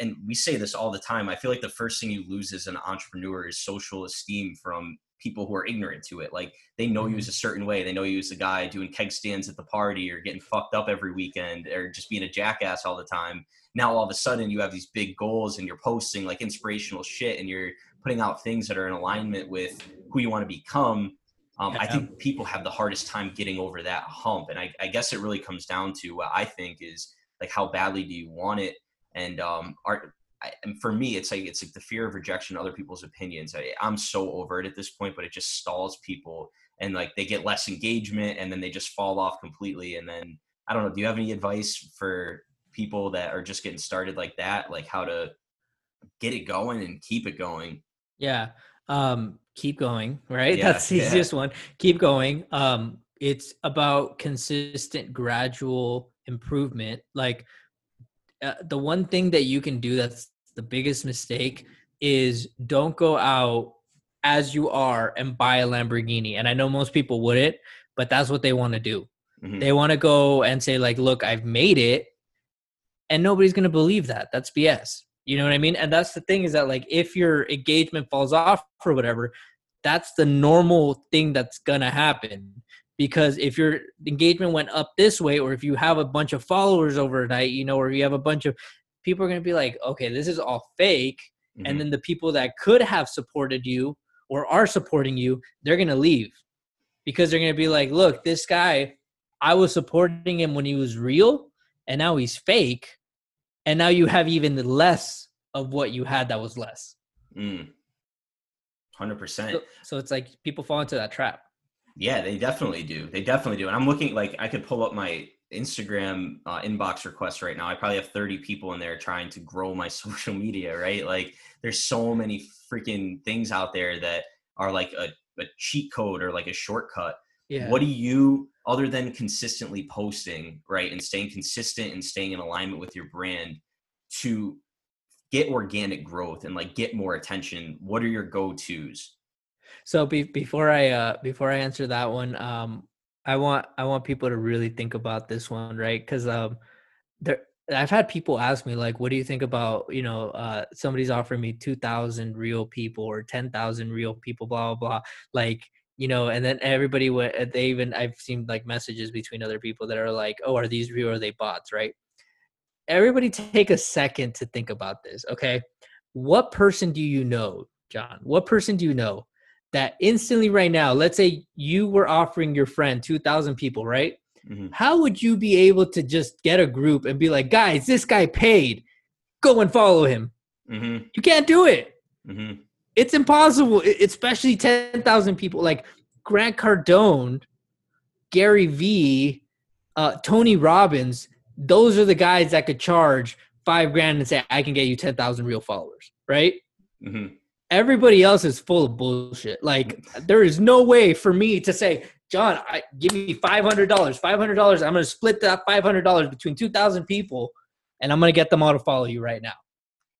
and we say this all the time, I feel like the first thing you lose as an entrepreneur is social esteem from people who are ignorant to it. Like they know you as a certain way. They know you as a guy doing keg stands at the party or getting fucked up every weekend or just being a jackass all the time. Now all of a sudden you have these big goals and you're posting like inspirational shit and you're putting out things that are in alignment with who you want to become. Um, I think people have the hardest time getting over that hump. And I, I guess it really comes down to what I think is like how badly do you want it? And um, are, I, and for me, it's like it's like the fear of rejection, other people's opinions. I, I'm so over it at this point, but it just stalls people, and like they get less engagement, and then they just fall off completely. And then I don't know. Do you have any advice for people that are just getting started like that, like how to get it going and keep it going? Yeah. Um, keep going, right? *laughs* Yeah, That's the yeah. easiest one. Keep going. Um, it's about consistent, gradual improvement. Like uh, the one thing that you can do that's the biggest mistake is don't go out as you are and buy a Lamborghini. And I know most people wouldn't, but that's what they want to do. Mhm. They want to go and say like, "Look, I've made it." And nobody's going to believe that. That's BS. You know what I mean? And that's the thing is that like if your engagement falls off or whatever, that's the normal thing that's going to happen. Because if your engagement went up this way or if you have a bunch of followers overnight, you know, or you have a bunch of people are going to be like, "Okay, this is all fake." Mhm. and then the people that could have supported you or are supporting you they're going to leave because they're going to be like look this guy i was supporting him when he was real and now he's fake and now you have even less of what you had that was less Mm. 100%. so, so it's like people fall into that trap Yeah, they definitely do. They definitely do. And I'm looking like I could pull up my Instagram uh, inbox requests right now. I probably have 30 people in there trying to grow my *laughs* social media, right? Like there's so many freaking things out there that are like a, a cheat code or like a shortcut. yeah What do you, other than consistently posting, right, and staying consistent and staying in alignment with your brand to get organic growth and like get more attention? What are your go tos? So be, before I uh before I answer that one, um, I want I want people to really think about this one, right? Because um, there I've had people ask me like, "What do you think about you know uh somebody's offering me two thousand real people or ten thousand real people, blah blah blah." Like you know, and then everybody went. They even I've seen like messages between other people that are like, "Oh, are these real or are they bots?" Right? Everybody take a second to think about this, okay? What person do you know, John? What person do you know that instantly right now, let's say you were offering your friend 2,000 people, right? Mhm. How would you be able to just get a group and be like, guys, this guy paid, go and follow him? Mm-hmm. You can't do it. Mm-hmm. It's impossible, especially 10,000 people. Like Grant Cardone, Gary Vee, uh, Tony Robbins, those are the guys that could charge five grand and say, I can get you 10,000 real followers, right? Mm-hmm. everybody else is full of bullshit. Like there is no way for me to say, John, I, give me five hundred dollars. Five hundred dollars. I'm gonna split that five hundred dollars between two thousand people, and I'm gonna get them all to follow you right now.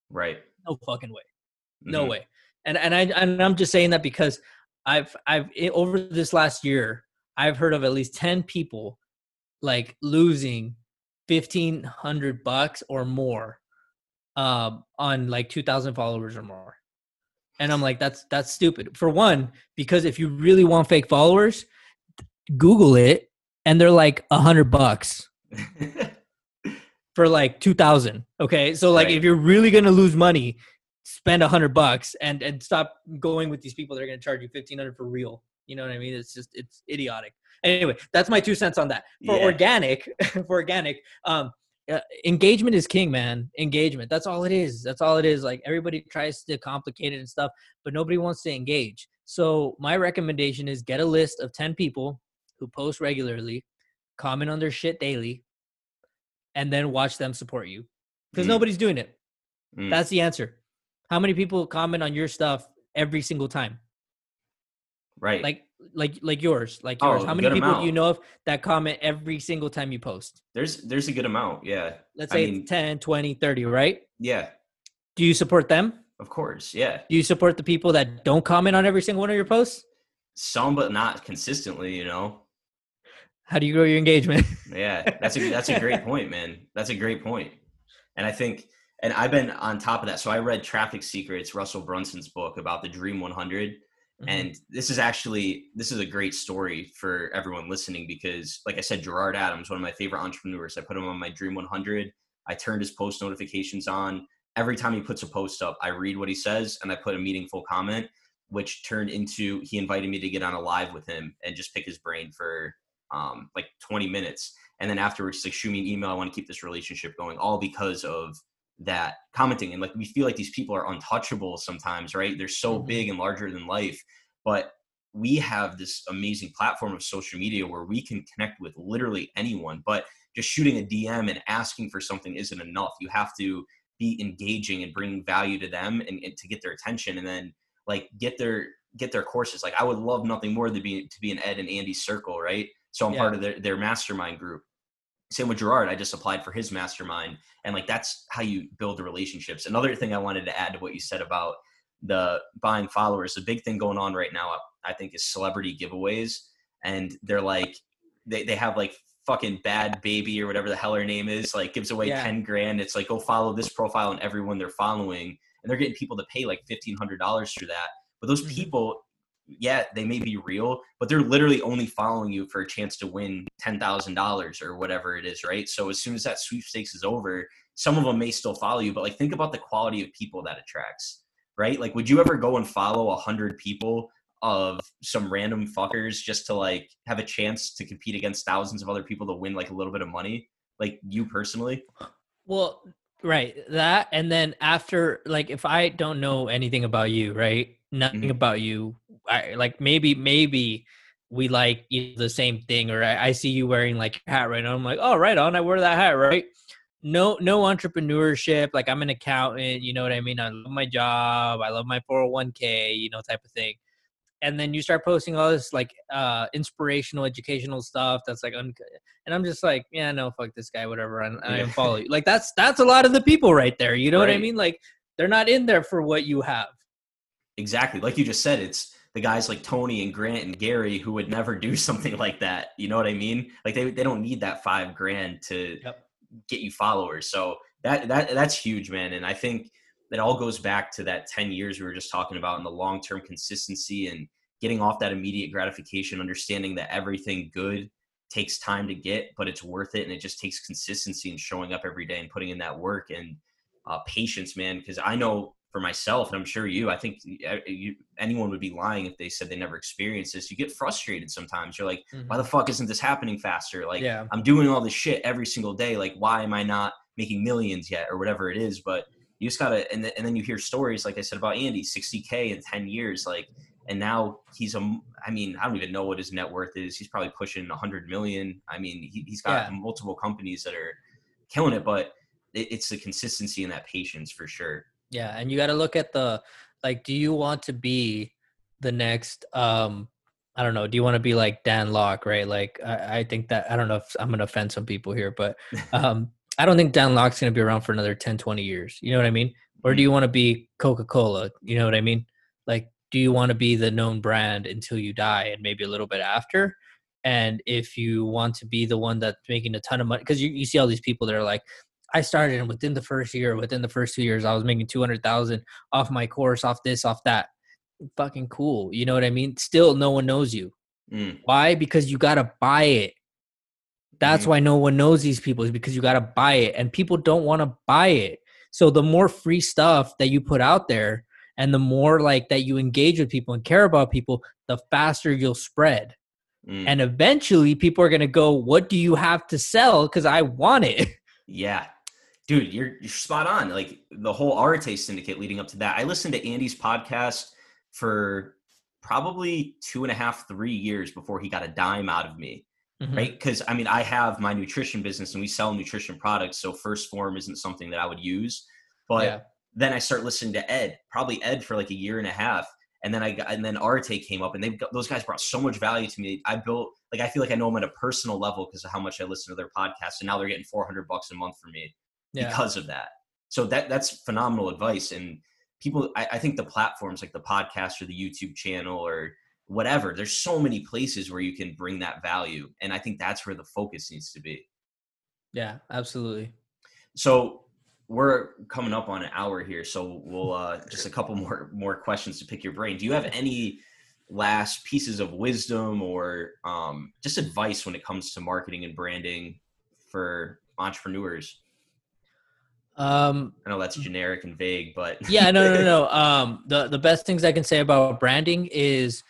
Right. No fucking way. No Mhm. way. And and I and I'm just saying that because I've I've over this last year I've heard of at least ten people like losing fifteen hundred bucks or more um on like two thousand followers or more. And I'm like, that's that's stupid. For one, because if you really want fake followers, Google it, and they're like a hundred bucks. for like 2000 okay so like Right. if you're really gonna lose money spend a hundred bucks and and stop going with these people that are gonna charge you 1500 for real you know what i mean it's just it's idiotic anyway that's my two cents on that for Yeah. organic *laughs* for organic um uh, engagement is king man. Engagement. That's all it is. That's all it is. Like everybody tries to complicate it and stuff but nobody wants to engage. So my recommendation is get a list of 10 people who post regularly comment on their shit daily and then watch them support you. Because Mm. nobody's doing it. Mm. that's the answer. How many people comment on your stuff every single time? Right. like like like yours like Oh, yours how many people do you know of that comment every single time you post there's there's a good amount. Yeah. let's I say mean- 10 20 30 right Yeah. do you support them Of course. Yeah. do you support the people that don't comment on every single one of your posts Some, but not consistently. You know. how do you grow your engagement *laughs* Yeah, that's a that's a great point, man. That's a great. And I think, and I've been on top of that. So I read Traffic Secrets, Russell Brunson's book about the Dream 100, Mhm. and this is actually this is a great story for everyone listening because, like I said, Gerard Adams, one of my favorite entrepreneurs. I put him on my Dream 100. I turned his post notifications on. Every time he puts a post up, I read what he says and I put a meaningful comment, which turned into he invited me to get on a live with him and just pick his brain for um, like 20 minutes. And then afterwards, like shoot me an email. I want to keep this relationship going, all because of that commenting. And like we feel like these people are untouchable sometimes, right? They're so Mhm. big and larger than life, but we have this amazing platform of social media where we can connect with literally anyone. But just shooting a DM and asking for something isn't enough. You have to be engaging and bringing value to them and, and to get their attention, and then like get their get their courses. Like I would love nothing more than be to be an Ed and Andy circle, right? So I'm Yeah. part of their, their mastermind group. Same with Gerard. I just applied for his mastermind. And like that's how you build the relationships. Another thing I wanted to add to what you said about the buying followers, the big thing going on right now, I think, is celebrity giveaways. And they're like, they, they have like fucking Bhad Bhabie or whatever the hell her name is, like gives away Yeah. 10 grand. It's like, go follow this profile and everyone they're following. And they're getting people to pay like $1,500 for that. But those Mhm. people, yeah, they may be real, but they're literally only following you for a chance to win ten thousand dollars or whatever it is, right? So as soon as that sweepstakes is over, some of them may still follow you, but like think about the quality of people that attracts, right? Like, would you ever go and follow a hundred people of some random fuckers just to like have a chance to compete against thousands of other people to win like a little bit of money? Like you personally? Well, right. That and then after like if I don't know anything about you, right? Nothing Mhm. about you. I like maybe maybe we like you know, the same thing or I, I see you wearing like a hat right now. I'm like, oh right on, I wear that hat, right? No no entrepreneurship. Like I'm an accountant, you know what I mean? I love my job, I love my 401k, you know, type of thing. And then you start posting all this like uh inspirational educational stuff that's like un- and I'm just like, yeah, no, fuck this guy, whatever. And I, I Yeah. unfollow you. *laughs* Like that's that's a lot of the people right there. You know what I mean? Like they're not in there for what you have. Exactly. Like you just said, it's the guys like Tony and Grant and Gary who would never do *laughs* something like that. You know what I mean? Like they, they don't need that five grand to Yep. get you followers. So that that that's huge, man. And I think that all goes back to that 10 years we were just talking about and the long-term consistency and getting off that immediate gratification, understanding that everything good takes time to get, but it's worth it. And it just takes consistency and showing up every day and putting in that work and uh, patience, man. Because I know for myself, and I'm sure you, I think uh, you, anyone would be lying if they said they never experienced this. You get frustrated sometimes. You're like, why the fuck isn't this happening faster? Like, yeah. I'm doing all this shit every single day. Like, why am I not making millions yet, or whatever it is? But you just gotta, and, th- and then you hear stories like I said about Andy, 60k in 10 years, like, and now he's a, I mean, I don't even know what his net worth is. He's probably pushing 100 million. I mean, he, he's got Yeah. multiple companies that are killing it, but it, it's the consistency and that patience for sure. Yeah, and you got to look at the like. Do you want to be the next? um I don't know. Do you want to be like Dan Lok, right? Like, I, I think that I don't know if I'm gonna offend some people here, but *laughs* um I don't think Dan Lok's gonna be around for another 10, 20 years. You know what I mean? Or do you want to be Coca Cola? You know what I mean? Like, do you want to be the known brand until you die, and maybe a little bit after? And if you want to be the one that's making a ton of money, because you, you see all these people that are like, I started and within the first year, within the first two years, I was making two hundred thousand off my course, off this, off that. Fucking cool. You know what I mean? Still no one knows you. Mm, Why? Because you gotta buy it. That's Mhm. why no one knows these people is because you got to buy it and people don't want to buy it. So the more free stuff that you put out there and the more like that you engage with people and care about people, the faster you'll spread. Mm. And eventually people are going to go, "What do you have to sell cuz I want it." *laughs* Yeah. Dude, you're you're spot on. Like the whole Arete syndicate leading up to that. I listened to Andy's podcast for probably two and a half, three years before he got a dime out of me. Mhm. Right. Because I mean, I have my nutrition business and we sell nutrition products. So 1st Phorm isn't something that I would use. But Yeah. then I start listening to Ed, probably Ed for like a year and a half. And then I got, and then Arete came up and they've those guys brought so much value to me. I built, like, I feel like I know them at a personal level because of how much I listen to their podcast. And now they're getting 400 bucks a month from me Yeah. because of that. So that that's phenomenal advice. And people, I, I think the platforms like the podcast or the YouTube channel or whatever, there's so many places where you can bring that value. And I think that's where the focus needs to be. Yeah, absolutely. So we're coming up on an hour here, so we'll uh, *laughs* just a couple more more questions to pick your brain. Do you have any last pieces of wisdom or um, just advice when it comes to marketing and branding for entrepreneurs? Um I know that's generic and vague, but *laughs* yeah no no no *laughs* um the the best things i can say about branding is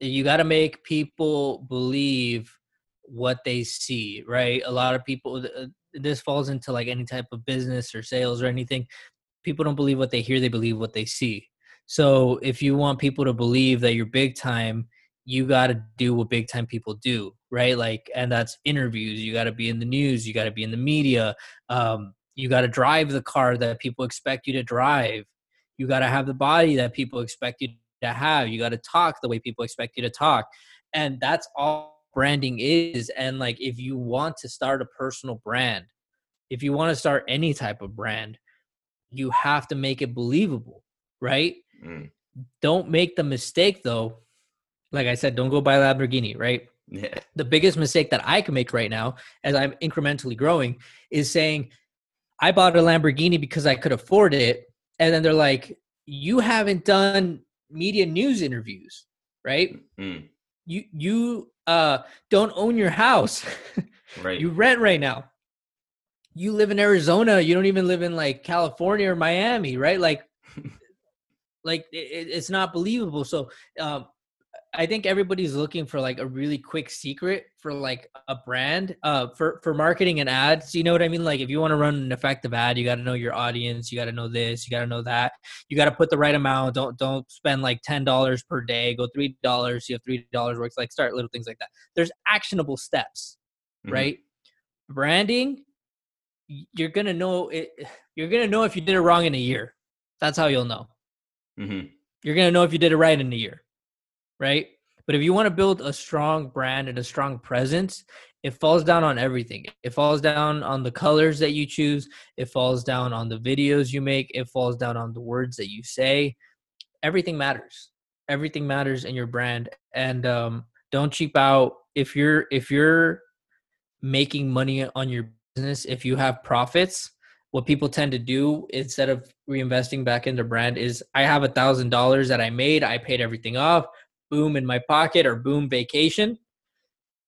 you got to make people believe what they see right? A lot of people uh, this falls into like any type of business or sales or anything. People don't believe what they hear they believe what they see. So if you want people to believe that you're big time you got to do what big time people do right? Like and that's interviews. You got to be in the news. You got to be in the media. Um, you got to drive the car that people expect you to drive. You got to have the body that people expect you to have. You got to talk the way people expect you to talk. And that's all branding is. And like if you want to start a personal brand if you want to start any type of brand you have to make it believable right? Mm, don't make the mistake though. Like i said don't go buy a lamborghini right? Yeah, the biggest mistake that I can make right now as I'm incrementally growing is saying I bought a Lamborghini because I could afford it. And then they're like, you haven't done media news interviews, right? mm, You you uh don't own your house. *laughs* right. you rent right now. You live in Arizona, you don't even live in like California or Miami, right? Like *laughs* like it, it's not believable. So um I think everybody's looking for like a really quick secret for like a brand uh for for marketing and ads. You know what I mean? Like if you want to run an effective ad, you got to know your audience, you got to know this, you got to know that. You got to put the right amount. Don't don't spend like $10 per day. Go $3, you have $3 works like start little things like that. There's actionable steps, Mhm. right? Branding you're going to know it *sighs* you're going to know if you did it wrong in a year. That's how you'll know Mhm. you're going to know if you did it right in a year right? But if you want to build a strong brand and a strong presence it falls down on everything. It falls down on the colors that you choose. It falls down on the videos you make. It falls down on the words that you say. Everything matters. Everything matters in your brand. And um, don't cheap out. If you're if you're making money on your business if you have profits what people tend to do instead of reinvesting back into brand is I have a thousand dollars that I made, I paid everything off, boom in my pocket or boom vacation.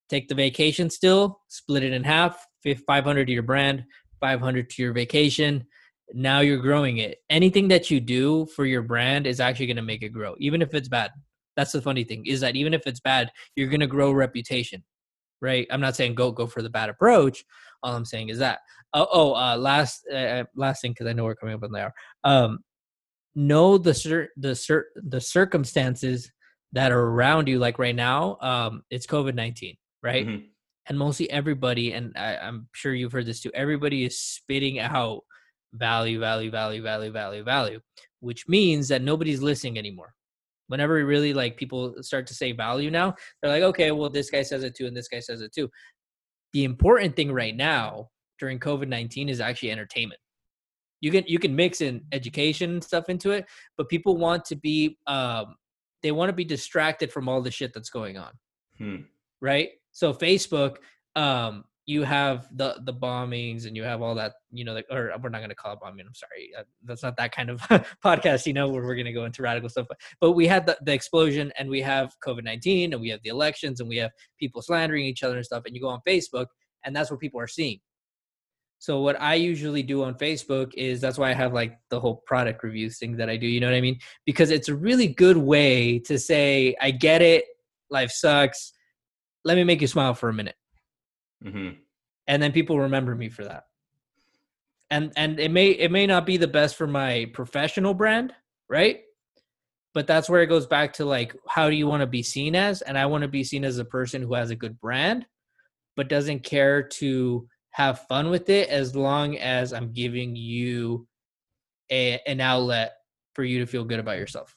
Take the vacation still, split it in half, 500 to your brand, 500 to your vacation. Now you're growing it. Anything that you do for your brand is actually going to make it grow, even if it's bad. That's the funny thing is that even if it's bad, you're going to grow reputation, right? I'm not saying go go for the bad approach. All I'm saying is that. Oh, oh uh, last uh, last thing because I know we're coming up on the hour. Um, know the cir- the cir- the circumstances that are around you. Like right now, um, it's COVID nineteen, right? Mhm. And mostly everybody, and I, I'm sure you've heard this too. Everybody is spitting out value, value, value, value, value, value, which means that nobody's listening anymore. Whenever really like people start to say value now, they're like, okay, well, this guy says it too, and this guy says it too. The important thing right now during COVID nineteen is actually entertainment. You can you can mix in education and stuff into it, but people want to be um, they want to be distracted from all the shit that's going on Hmm. right? So Facebook, um, you have the the bombings and you have all that, you know, like, or we're not going to call it bombing. I'm sorry, uh, that's not that kind of *laughs* podcast, you know, where we're going to go into radical stuff. But, but we had the, the explosion, and we have COVID nineteen, and we have the elections, and we have people slandering each other and stuff. And you go on Facebook, and that's what people are seeing. So what I usually do on Facebook is that's why I have like the whole product reviews thing that I do, you know what I mean? Because it's a really good way to say I get it, life sucks. Let me make you smile for a minute. Mm-hmm. And then people remember me for that. And and it may it may not be the best for my professional brand, right? But that's where it goes back to like how do you want to be seen as? And I want to be seen as a person who has a good brand but doesn't care to have fun with it as long as I'm giving you a, an outlet for you to feel good about yourself.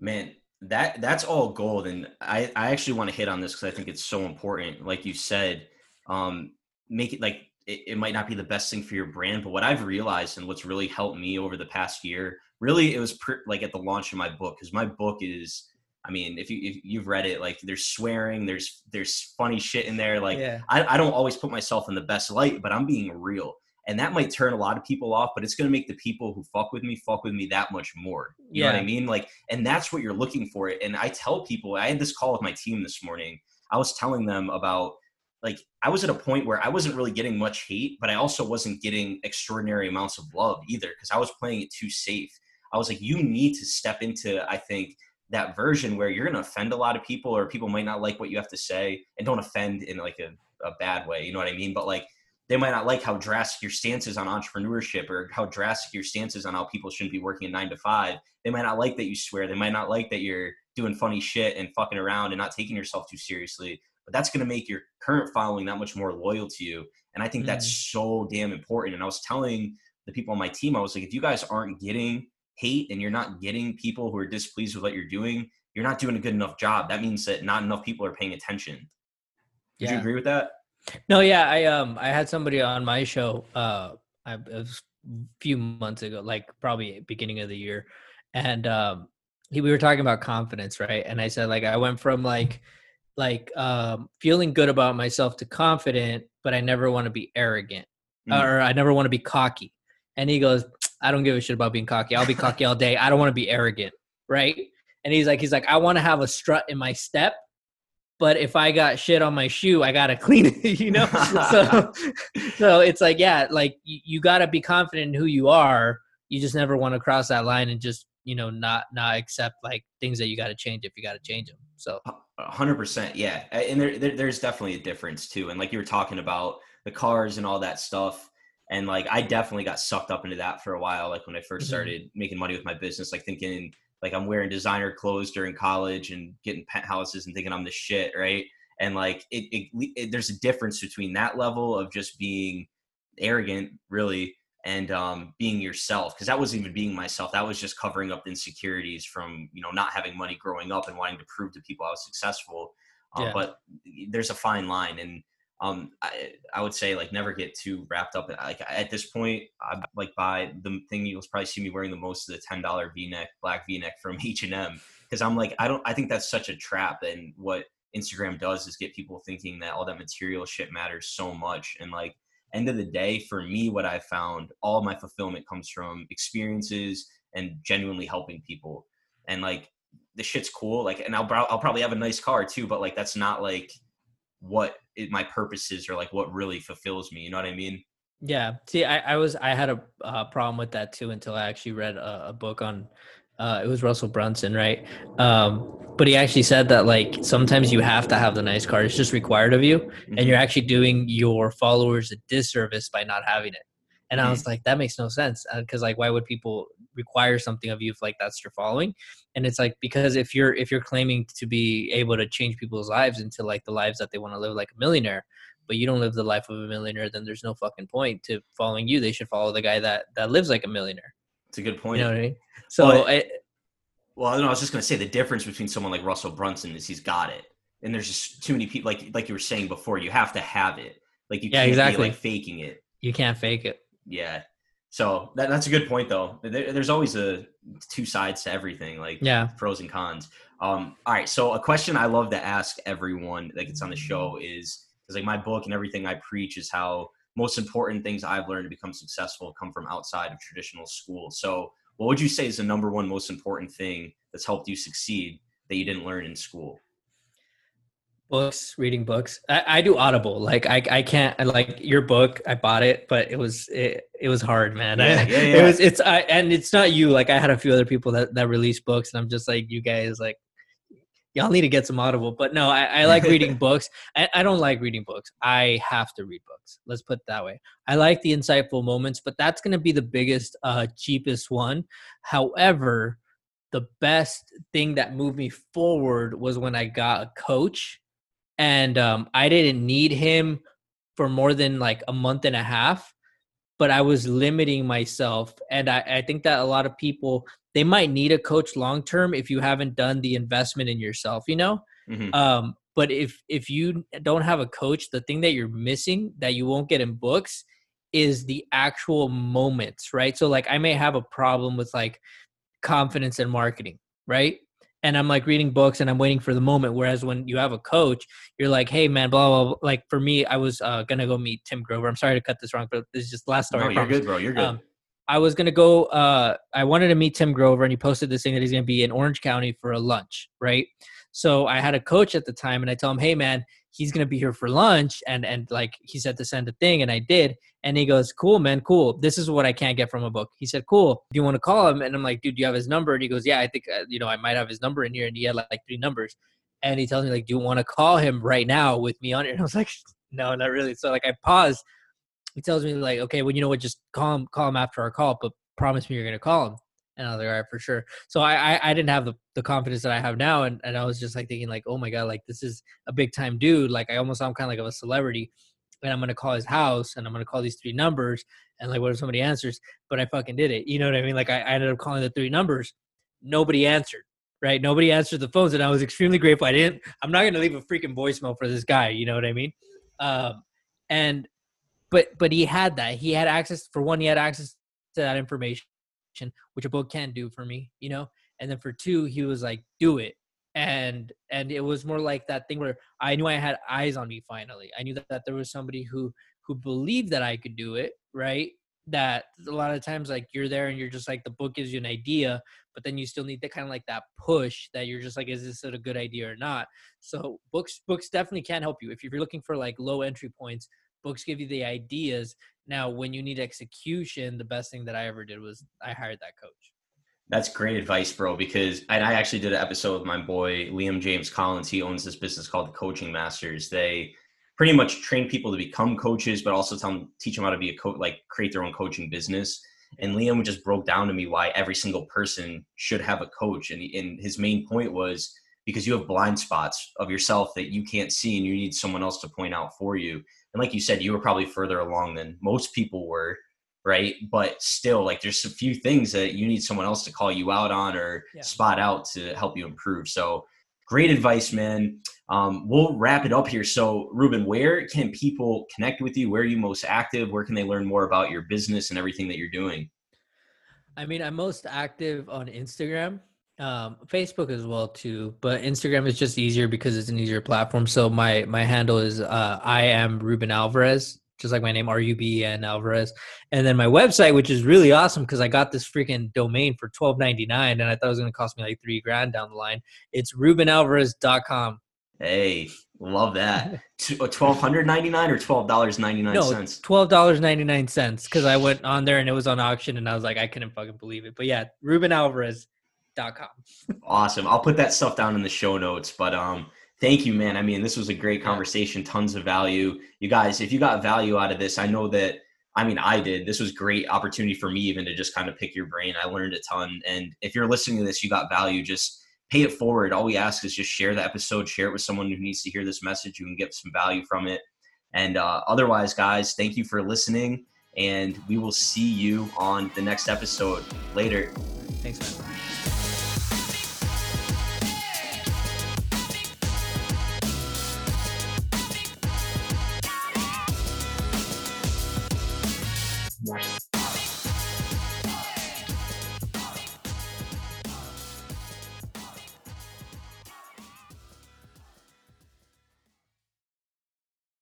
Man, that that's all gold, and I I actually want to hit on this because I think it's so important. Like you said, um, make it like it, it might not be the best thing for your brand, but what I've realized and what's really helped me over the past year, really, it was pr- like at the launch of my book because my book is I mean, if you if you've read it, like there's swearing, there's there's funny shit in there. Like Yeah. I, I don't always put myself in the best light, but I'm being real. And that might turn a lot of people off, but it's gonna make the people who fuck with me fuck with me that much more. You know what I mean? Like, and that's what you're looking for. And I tell people, I had this call with my team this morning. I was telling them about like I was at a point where I wasn't really getting much hate, but I also wasn't getting extraordinary amounts of love either because I was playing it too safe. I was like, you need to step into, I think, that version where you're going to offend a lot of people or people might not like what you have to say and don't offend in like a, a bad way you know what i mean? But like they might not like how drastic your stance is on entrepreneurship or how drastic your stance is on how people shouldn't be working a nine to five. They might not like that you swear. They might not like that you're doing funny shit and fucking around and not taking yourself too seriously. But that's going to make your current following that much more loyal to you. And i think that's mm. so damn important. And i was telling the people on my team i was like if you guys aren't getting hate and you're not getting people who are displeased with what you're doing, you're not doing a good enough job. That means that not enough people are paying attention. Would you agree with that? No, yeah, I um I had somebody on my show uh I, it was a few months ago, like probably beginning of the year, and um he, we were talking about confidence, right? And I said like I went from like like um feeling good about myself to confident, but I never want to be arrogant Mm. or I never want to be cocky. And he goes, I don't give a shit about being cocky. I'll be cocky all day. I don't want to be arrogant, right? And he's like, he's like, I want to have a strut in my step, but if I got shit on my shoe, I gotta *laughs* clean it, you know. *laughs* so, so it's like, yeah, like you, you gotta be confident in who you are. You just never want to cross that line and just, you know, not not accept like things that you got to change if you got to change them. So A hundred percent, yeah. And there, there, there's definitely a difference too. And like you were talking about the cars and all that stuff, and like I definitely got sucked up into that for a while. Like when I 1st Mhm. started making money with my business, like thinking like I'm wearing designer clothes during college and getting penthouses and thinking I'm the shit, right? And like it, it, it there's a difference between that level of just being arrogant, really, and um, being yourself. Because that wasn't even being myself. That was just covering up insecurities from you know not having money growing up and wanting to prove to people I was successful. Uh, Yeah. But there's a fine line, and um, I, I would say like never get too wrapped up. Like at this point, I like buy the thing you'll probably see me wearing the most of the ten dollar V neck, black V neck from *laughs* H and M, because I'm like I don't. I think that's such a trap, and what Instagram does is get people thinking that all that material shit matters so much, and like end of the day, for me, what I found, all my fulfillment comes from experiences and genuinely helping people, and like the shit's cool. Like, and I'll I'll probably have a nice car too, but like that's not like what it, my purpose is or like what really fulfills me. You know what I mean? Yeah. See, I, I was I had a uh, problem with that too until I actually read a, a book on. Uh, it was Russell Brunson, right? Um, but he actually said that like sometimes you have to have the nice car; it's just required of you, and you're actually doing your followers a disservice by not having it. And I was like, that makes no sense because like, why would people require something of you if like that's your following? And it's like because if you're if you're claiming to be able to change people's lives into like the lives that they want to live like a millionaire, but you don't live the life of a millionaire, then there's no fucking point to following you. They should follow the guy that that lives like a millionaire. It's a good point. You know what I mean? So But- I, Well, no, I was just gonna say the difference between someone like Russell Brunson is he's got it, and there's just too many people. Like like you were saying before, you have to have it. Like you Yeah, can't exactly. be like faking it. you can't fake it. Yeah. So that, that's a good point, though. There, there's always a two sides to everything, like Yeah. pros and cons. Um, all right. So a question I love to ask everyone that gets on the show is because like my book and everything I preach is how most important things I've learned to become successful come from outside of traditional school. So what would you say is the number one most important thing that's helped you succeed that you didn't learn in school? Books reading books. I, I do audible. Like I, I can't I like your book i bought it but it was it, it was hard man. Yeah, I, yeah, *laughs* it was it's I, and it's not you. Like i had a few other people that that release books and i'm just like you guys like y'all need to get some audible. But no i, I like reading *laughs* books. I, I don't like reading books. I have to read books. Let's put it that way. I like the insightful moments but that's going to be the biggest uh cheapest one. However the best thing that moved me forward was when i got a coach and um, I didn't need him for more than like a month and a half, but I was limiting myself, and I, I think that a lot of people they might need a coach long term if you haven't done the investment in yourself, you know. Mhm. Um, but if if you don't have a coach, the thing that you're missing that you won't get in books is the actual moments, right? So like I may have a problem with like confidence in marketing, right? And I'm like reading books and I'm waiting for the moment. Whereas when you have a coach, you're like, hey man, blah blah. blah. Like for me, I was uh, gonna go meet Tim Grover. I'm sorry to cut this wrong, but this is just the last story. No, you're good, bro. You're good. Um, I was gonna go. Uh, I wanted to meet Tim Grover, and he posted this thing that he's gonna be in Orange County for a lunch, right? So I had a coach at the time, and I tell him, "Hey, man, he's gonna be here for lunch," and and like he said to send a thing, and I did, and he goes, "Cool, man, cool. This is what I can't get from a book." He said, "Cool. Do you want to call him?" And I'm like, "Dude, do you have his number?" And he goes, "Yeah, I think uh, you know I might have his number in here," and he had like, like three numbers, and he tells me like, "Do you want to call him right now with me on it?" *laughs* And I was like, "No, not really." So like I paused he tells me like, okay, well, you know what, just call him, call him after our call, but promise me you're gonna call him. And I was like, all right, for sure. So I, I, I didn't have the, the confidence that I have now, and, and I was just like thinking like, oh my god, like this is a big time dude. Like I almost him kind of like of a celebrity, and I'm gonna call his house, and I'm gonna call these three numbers, and like, what if somebody answers? But I fucking did it. You know what I mean? Like I, I ended up calling the three numbers, nobody answered. Right? Nobody answered the phones, and I was extremely grateful. I didn't. I'm not gonna leave a freaking voicemail for this guy. You know what I mean? Um, and but but he had that he had access for one he had access to that information which a book can do for me you know? And then for two he was like do it. And and it was more like that thing where i knew i had eyes on me finally. I knew that, that there was somebody who who believed that i could do it right? That a lot of times like you're there and you're just like the book gives you an idea but then you still need that kind of like that push that you're just like is this a good idea or not? So books books definitely can help you if you're looking for like low entry points books give you the ideas now when you need execution the best thing that i ever did was i hired that coach That's great advice, bro. Because I actually did an episode with my boy Liam James Collins. He owns this business called the Coaching Masters. They pretty much train people to become coaches, but also tell them teach them how to be a coach, like create their own coaching business. And Liam just broke down to me why every single person should have a coach. And, and his main point was because you have blind spots of yourself that you can't see, and you need someone else to point out for you. And like you said, you were probably further along than most people were right? But still, like there's a few things that you need someone else to call you out on or Yeah. spot out to help you improve. So great advice, man. Um, we'll wrap it up here. So, Ruben, where can people connect with you? Where are you most active? Where can they learn more about your business and everything that you're doing? i mean i'm most active on instagram um, facebook as well too but instagram is just easier because it's an easier platform so my my handle is uh, i am ruben alvarez just like my name r-u-b-e-n alvarez and then my website which is really awesome because i got this freaking domain for 12.99 and i thought it was going to cost me like three grand down the line it's rubenalvarez.com Hey, love that. *laughs* Twelve hundred ninety nine or twelve dollars ninety nine no cents. twelve dollars ninety nine cents because I went on there and it was on auction and I was like I couldn't fucking believe it. But yeah, Awesome. I'll put that stuff down in the show notes. But um, thank you, man. I mean, this was a great conversation. Tons of value. You guys, if you got value out of this, I know that. I mean, I did. This was great opportunity for me even to just kind of pick your brain. I learned a ton. And if you're listening to this, you got value. Just pay it forward. All we ask is just share the episode, share it with someone who needs to hear this message, who can get some value from it. And uh, otherwise, guys, thank you for listening. And we will see you on the next episode later. Thanks, man.